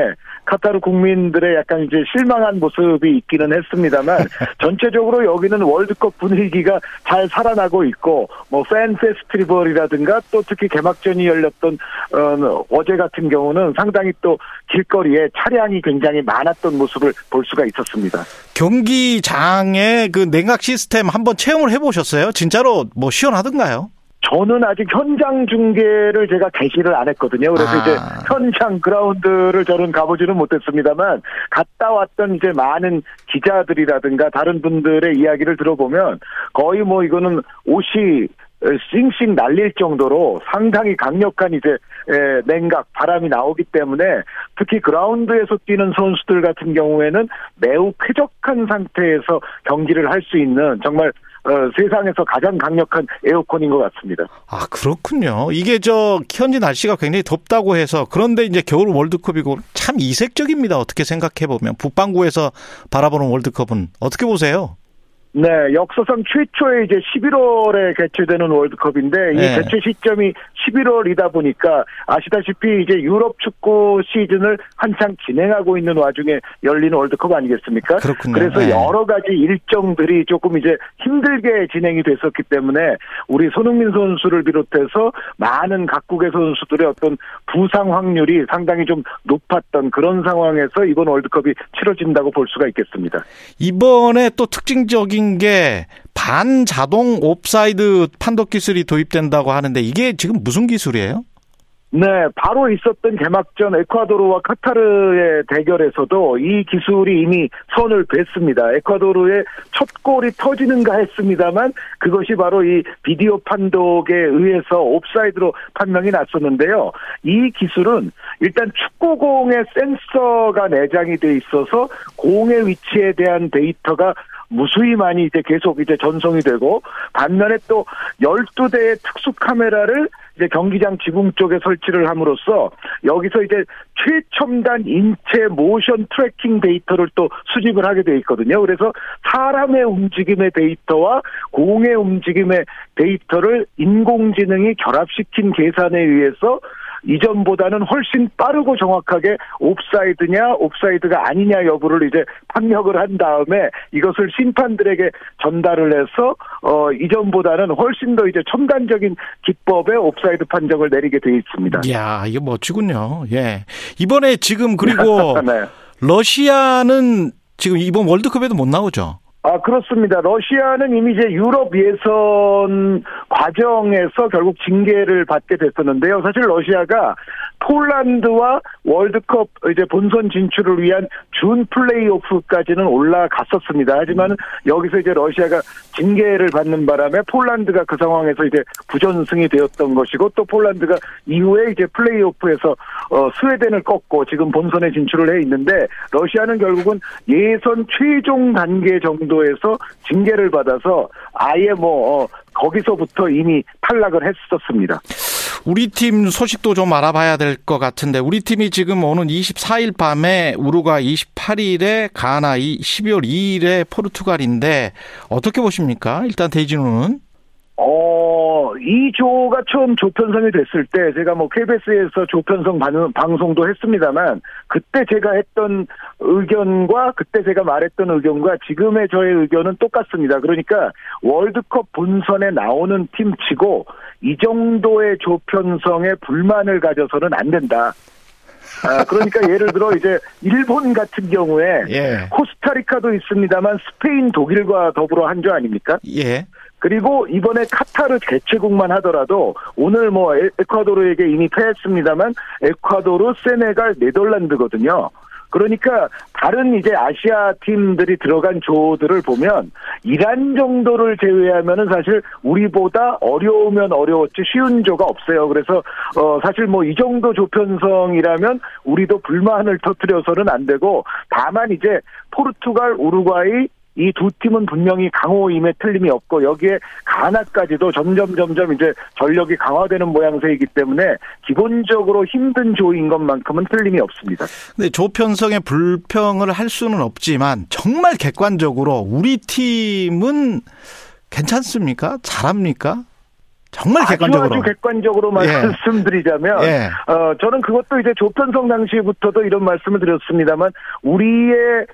카타르 국민들의 약간 이제 실망한 모습이 있기는 했습니다만 전체적으로 여기는 월드컵 분위기가 잘 살아나고 있고 뭐 팬 페스티벌이라든가 또 특히 개막전이 열렸던 어, 어제 같은 경우는 상당히 또 길거리에 차량이 굉장히 많았던 모습을 볼 수가 있었습니다. 경기장의 그 냉각 시스템 한번 체험을 해보셨어요? 진짜로 뭐 시원하던가요? 저는 아직 현장 중계를 제가 개시를 안 했거든요. 그래서 아. 이제 현장 그라운드를 저는 가보지는 못했습니다만 갔다 왔던 이제 많은 기자들이라든가 다른 분들의 이야기를 들어보면 거의 뭐 이거는 옷이 싱싱 날릴 정도로 상당히 강력한 이제 냉각 바람이 나오기 때문에 특히 그라운드에서 뛰는 선수들 같은 경우에는 매우 쾌적한 상태에서 경기를 할 수 있는 정말 어, 세상에서 가장 강력한 에어컨인 것 같습니다. 아 그렇군요. 이게 저 현지 날씨가 굉장히 덥다고 해서 그런데 이제 겨울 월드컵이고 참 이색적입니다. 어떻게 생각해 보면 북반구에서 바라보는 월드컵은 어떻게 보세요? 네, 역사상 최초의 이제 11월에 개최되는 월드컵인데 이 네. 개최 시점이 11월이다 보니까 아시다시피 이제 유럽 축구 시즌을 한창 진행하고 있는 와중에 열리는 월드컵 아니겠습니까? 그렇군요. 그래서 네. 여러 가지 일정들이 조금 이제 힘들게 진행이 됐었기 때문에 우리 손흥민 선수를 비롯해서 많은 각국의 선수들의 어떤 부상 확률이 상당히 좀 높았던 그런 상황에서 이번 월드컵이 치러진다고 볼 수가 있겠습니다. 이번에 또 특징적인 게 반자동 옵사이드 판독 기술이 도입된다고 하는데 이게 지금 무슨 기술이에요? 네, 바로 있었던 개막전 에콰도르와 카타르의 대결에서도 이 기술이 이미 선을 뵀습니다. 에콰도르의 첫 골이 터지는가 했습니다만 그것이 바로 이 비디오 판독에 의해서 옵사이드로 판명이 났었는데요. 이 기술은 일단 축구공에 센서가 내장이 돼 있어서 공의 위치에 대한 데이터가 무수히 많이 이제 계속 이제 전송이 되고 반면에 또 12대의 특수 카메라를 이제 경기장 지붕 쪽에 설치를 함으로써 여기서 이제 최첨단 인체 motion tracking 데이터를 또 수집을 하게 돼 있거든요. 그래서 사람의 움직임의 데이터와 공의 움직임의 데이터를 인공지능이 결합시킨 계산에 의해서 이전보다는 훨씬 빠르고 정확하게 옵사이드냐 옵사이드가 아니냐 여부를 이제 판명을 한 다음에 이것을 심판들에게 전달을 해서 어 이전보다는 훨씬 더 이제 첨단적인 기법의 옵사이드 판정을 내리게 돼 있습니다. 야, 이거 멋지군요. 예. 이번에 지금 그리고 네. 러시아는 지금 이번 월드컵에도 못 나오죠. 아, 그렇습니다. 러시아는 이미 이제 유럽 예선 과정에서 결국 징계를 받게 됐었는데요. 사실 러시아가 폴란드와 월드컵 이제 본선 진출을 위한 준 플레이오프까지는 올라갔었습니다. 하지만 여기서 이제 러시아가 징계를 받는 바람에 폴란드가 그 상황에서 이제 부전승이 되었던 것이고 또 폴란드가 이후에 이제 플레이오프에서 어 스웨덴을 꺾고 지금 본선에 진출을 해 있는데 러시아는 결국은 예선 최종 단계 정도에서 징계를 받아서 아예 뭐 어, 거기서부터 이미 탈락을 했었습니다. 우리 팀 소식도 좀 알아봐야 될 것 같은데 우리 팀이 지금 오는 24일 밤에 우루과 28일에 가나, 12월 2일에 포르투갈인데 어떻게 보십니까? 일단 대진우는 어, 이 조가 처음 조편성이 됐을 때 제가 뭐 KBS에서 조편성 방송도 했습니다만 그때 제가 했던 의견과 그때 제가 말했던 의견과 지금의 저의 의견은 똑같습니다. 그러니까 월드컵 본선에 나오는 팀 치고 이 정도의 조편성에 불만을 가져서는 안 된다. 아, 그러니까 예를 들어 이제 일본 같은 경우에 예. 코스타리카도 있습니다만 스페인, 독일과 더불어 한조 아닙니까? 예. 그리고 이번에 카타르 개최국만 하더라도 오늘 뭐 에콰도르에게 이미 패했습니다만 에콰도르, 세네갈, 네덜란드거든요. 그러니까 다른 이제 아시아 팀들이 들어간 조들을 보면 이란 정도를 제외하면은 사실 우리보다 어려우면 어려웠지 쉬운 조가 없어요. 그래서 어 사실 뭐 이 정도 조편성이라면 우리도 불만을 터뜨려서는 안 되고 다만 이제 포르투갈, 우루과이 이 두 팀은 분명히 강호임에 틀림이 없고 여기에 가나까지도 점점 점점 이제 전력이 강화되는 모양새이기 때문에 기본적으로 힘든 조인 것만큼은 틀림이 없습니다. 근데 조편성의 불평을 할 수는 없지만 정말 객관적으로 우리 팀은 괜찮습니까? 잘합니까? 정말 객관적으로. 아주, 아주 객관적으로 예. 말씀드리자면, 예. 어, 저는 그것도 이제 조편성 당시부터도 이런 말씀을 드렸습니다만, 우리의 에,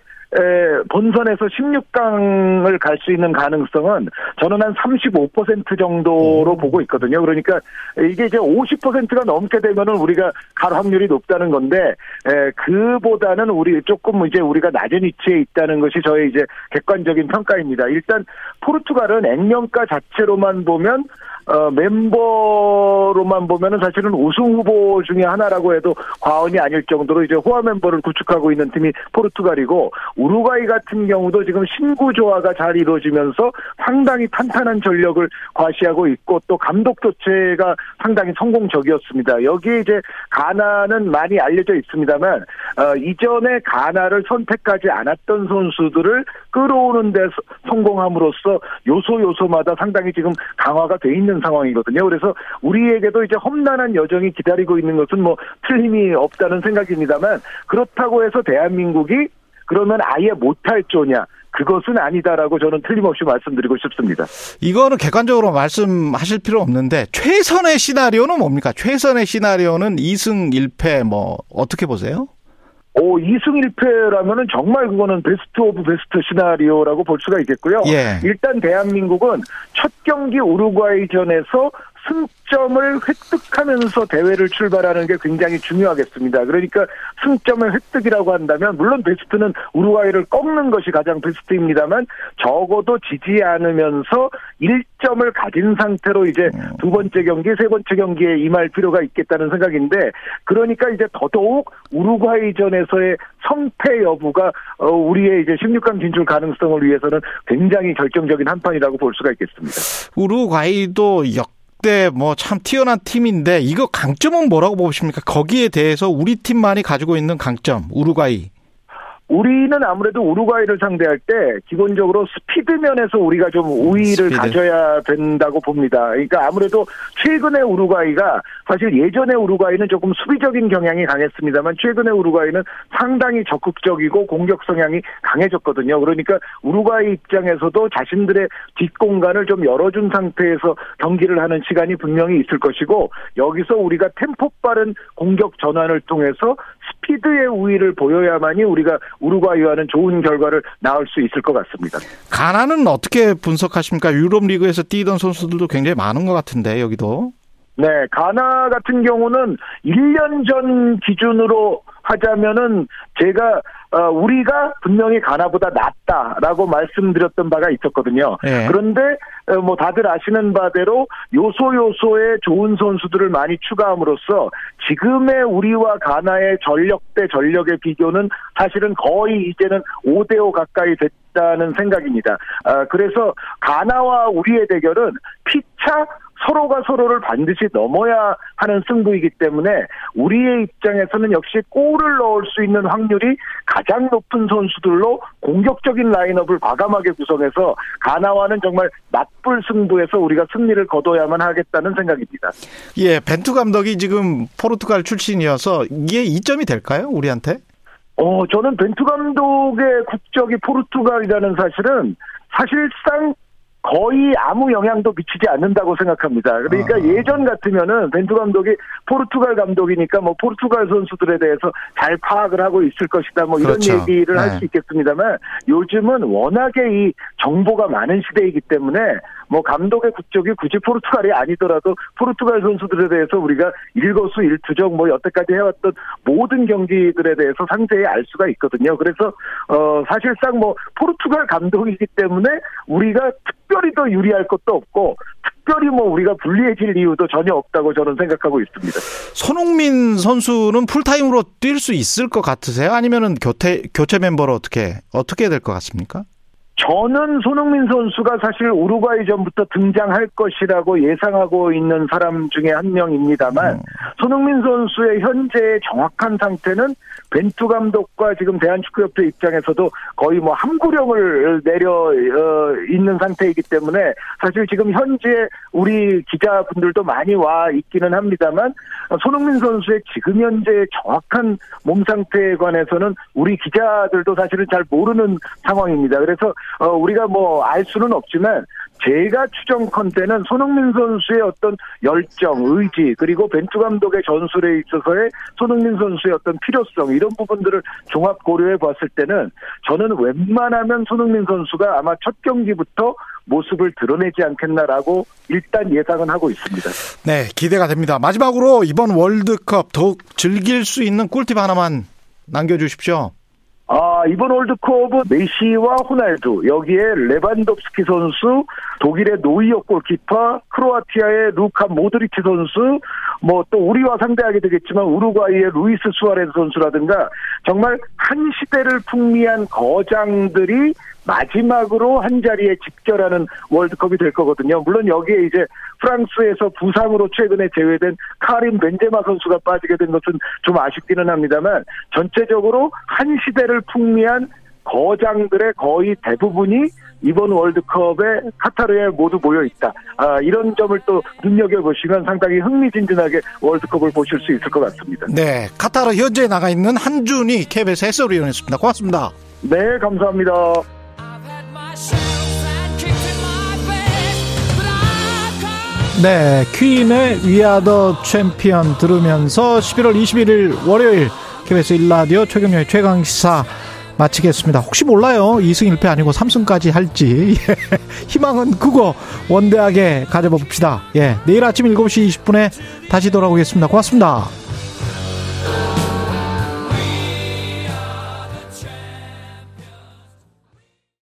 본선에서 16강을 갈 수 있는 가능성은 저는 한 35% 정도로 오. 보고 있거든요. 그러니까 이게 이제 50%가 넘게 되면은 우리가 갈 확률이 높다는 건데 에, 그보다는 우리 조금 이제 우리가 낮은 위치에 있다는 것이 저의 이제 객관적인 평가입니다. 일단 포르투갈은 액면가 자체로만 보면 어, 멤버로만 보면은 사실은 우승 후보 중에 하나라고 해도 과언이 아닐 정도로 이제 호화 멤버를 구축하고 있는 팀이 포르투갈이고 우루과이 같은 경우도 지금 신구 조화가 잘 이루어지면서 상당히 탄탄한 전력을 과시하고 있고 또 감독 교체가 상당히 성공적이었습니다. 여기에 이제 가나는 많이 알려져 있습니다만 어, 이전에 가나를 선택하지 않았던 선수들을 끌어오는 데 성공함으로써 요소 요소마다 상당히 지금 강화가 돼 있는 상황이거든요. 그래서 우리에게도 이제 험난한 여정이 기다리고 있는 것은 뭐 틀림이 없다는 생각입니다만 그렇다고 해서 대한민국이 그러면 아예 못할 조냐 그것은 아니다라고 저는 틀림없이 말씀드리고 싶습니다. 이거는 객관적으로 말씀하실 필요 없는데 최선의 시나리오는 뭡니까? 최선의 시나리오는 2승 1패 뭐 어떻게 보세요? 오, 2승 1패라면은 정말 그거는 best of best 시나리오라고 볼 수가 있겠고요. 예. 일단 대한민국은 첫 경기 우루과이전에서 승점을 획득하면서 대회를 출발하는 게 굉장히 중요하겠습니다. 그러니까 승점의 획득이라고 한다면 물론 베스트는 우루과이를 꺾는 것이 가장 베스트입니다만 적어도 지지 않으면서 1점을 가진 상태로 이제 두 번째 경기, 세 번째 경기에 임할 필요가 있겠다는 생각인데 그러니까 이제 더더욱 우루과이전에서의 성패 여부가 어, 우리의 이제 16강 진출 가능성을 위해서는 굉장히 결정적인 한 판이라고 볼 수가 있겠습니다. 우루과이도 역 역대 뭐참 뛰어난 팀인데 이거 강점은 뭐라고 보십니까? 거기에 대해서 우리 팀만이 가지고 있는 강점 우루과이. 우리는 아무래도 우루과이를 상대할 때 기본적으로 스피드 면에서 우리가 좀 우위를 스피드. 가져야 된다고 봅니다. 그러니까 아무래도 최근의 우루과이가 사실 예전의 우루과이는 조금 수비적인 경향이 강했습니다만 최근의 우루과이는 상당히 적극적이고 공격 성향이 강해졌거든요. 그러니까 우루과이 입장에서도 자신들의 뒷공간을 좀 열어준 상태에서 경기를 하는 시간이 분명히 있을 것이고 여기서 우리가 템포 빠른 공격 전환을 통해서 스피드의 우위를 보여야만이 우리가 우루과이와는 좋은 결과를 낳을 수 있을 것 같습니다. 가나는 어떻게 분석하십니까? 유럽 리그에서 뛰던 선수들도 굉장히 많은 것 같은데 여기도. 네, 가나 같은 경우는 1년 전 기준으로 하자면은 제가 어, 우리가 분명히 가나보다 낫다라고 말씀드렸던 바가 있었거든요. 네. 그런데 어, 뭐 다들 아시는 바대로 요소 요소의 좋은 선수들을 많이 추가함으로써 지금의 우리와 가나의 전력 대 전력의 비교는 사실은 거의 이제는 5대5 가까이 됐다는 생각입니다. 아, 그래서 가나와 우리의 대결은 피차 서로가 서로를 반드시 넘어야 하는 승부이기 때문에 우리의 입장에서는 역시 골을 넣을 수 있는 확률이 가장 높은 선수들로 공격적인 라인업을 과감하게 구성해서 가나와는 정말 맞불 승부에서 우리가 승리를 거둬야만 하겠다는 생각입니다. 예, 벤투 감독이 지금 포르투갈 출신이어서 이게 이점이 될까요? 우리한테? 어, 저는 벤투 감독의 국적이 포르투갈이라는 사실은 사실상 거의 아무 영향도 미치지 않는다고 생각합니다. 그러니까 아. 예전 같으면은 벤투 감독이 포르투갈 감독이니까 뭐 포르투갈 선수들에 대해서 잘 파악을 하고 있을 것이다 뭐 이런 그렇죠. 얘기를 네. 할수 있겠습니다만 요즘은 워낙에 이 정보가 많은 시대이기 때문에 뭐 감독의 국적이 굳이 포르투갈이 아니더라도 포르투갈 선수들에 대해서 우리가 일거수 일투족 뭐 여태까지 해왔던 모든 경기들에 대해서 상세히 알 수가 있거든요. 그래서 어 사실상 뭐 포르투갈 감독이기 때문에 우리가 특별히 더 유리할 것도 없고 특별히 뭐 우리가 불리해질 이유도 전혀 없다고 저는 생각하고 있습니다. 손흥민 선수는 풀타임으로 뛸 수 있을 것 같으세요? 아니면은 교체 교체 멤버로 어떻게 어떻게 될 것 같습니까? 저는 손흥민 선수가 사실 우루과이전부터 등장할 것이라고 예상하고 있는 사람 중에 한 명입니다만 음. 손흥민 선수의 현재의 정확한 상태는 벤투 감독과 지금 대한축구협회 입장에서도 거의 뭐 함구령을 내려 어, 있는 상태이기 때문에 사실 지금 현재 우리 기자분들도 많이 와 있기는 합니다만 손흥민 선수의 지금 현재 정확한 몸 상태에 관해서는 우리 기자들도 사실은 잘 모르는 상황입니다. 그래서 어, 우리가 뭐 알 수는 없지만 제가 추정컨대는 손흥민 선수의 어떤 열정, 의지 그리고 벤투 감독의 전술에 있어서의 손흥민 선수의 어떤 필요성 이런 부분들을 종합 고려해 봤을 때는 저는 웬만하면 손흥민 선수가 아마 첫 경기부터 모습을 드러내지 않겠나라고 일단 예상은 하고 있습니다. 네, 기대가 됩니다. 마지막으로 이번 월드컵 더욱 즐길 수 있는 꿀팁 하나만 남겨주십시오. 아, 이번 월드컵은 메시와 호날두, 여기에 레반덥스키 선수, 독일의 노이어 골키퍼, 크로아티아의 루카 모드리치 선수, 뭐 또 우리와 상대하게 되겠지만 우루과이의 루이스 수아레스 선수라든가 정말 한 시대를 풍미한 거장들이 마지막으로 한 자리에 집결하는 월드컵이 될 거거든요. 물론 여기에 이제 프랑스에서 부상으로 최근에 제외된 카린 벤제마 선수가 빠지게 된 것은 좀 아쉽기는 합니다만 전체적으로 한 시대를 풍미한 거장들의 거의 대부분이 이번 월드컵에 카타르에 모두 모여 있다. 아, 이런 점을 또 눈여겨 보시면 상당히 흥미진진하게 월드컵을 보실 수 있을 것 같습니다. 네, 카타르 현재 나가 있는 한준이 KBS 해설위원이었습니다. 고맙습니다. 네, 감사합니다. 네, 퀸의 위아더 챔피언 들으면서 11월 21일 월요일 KBS 1라디오 최경련의 최강시사 마치겠습니다. 혹시 몰라요. 2승 1패 아니고 3승까지 할지. 예, 희망은 크고 원대하게 가져봅시다. 예, 내일 아침 7시 20분에 다시 돌아오겠습니다. 고맙습니다.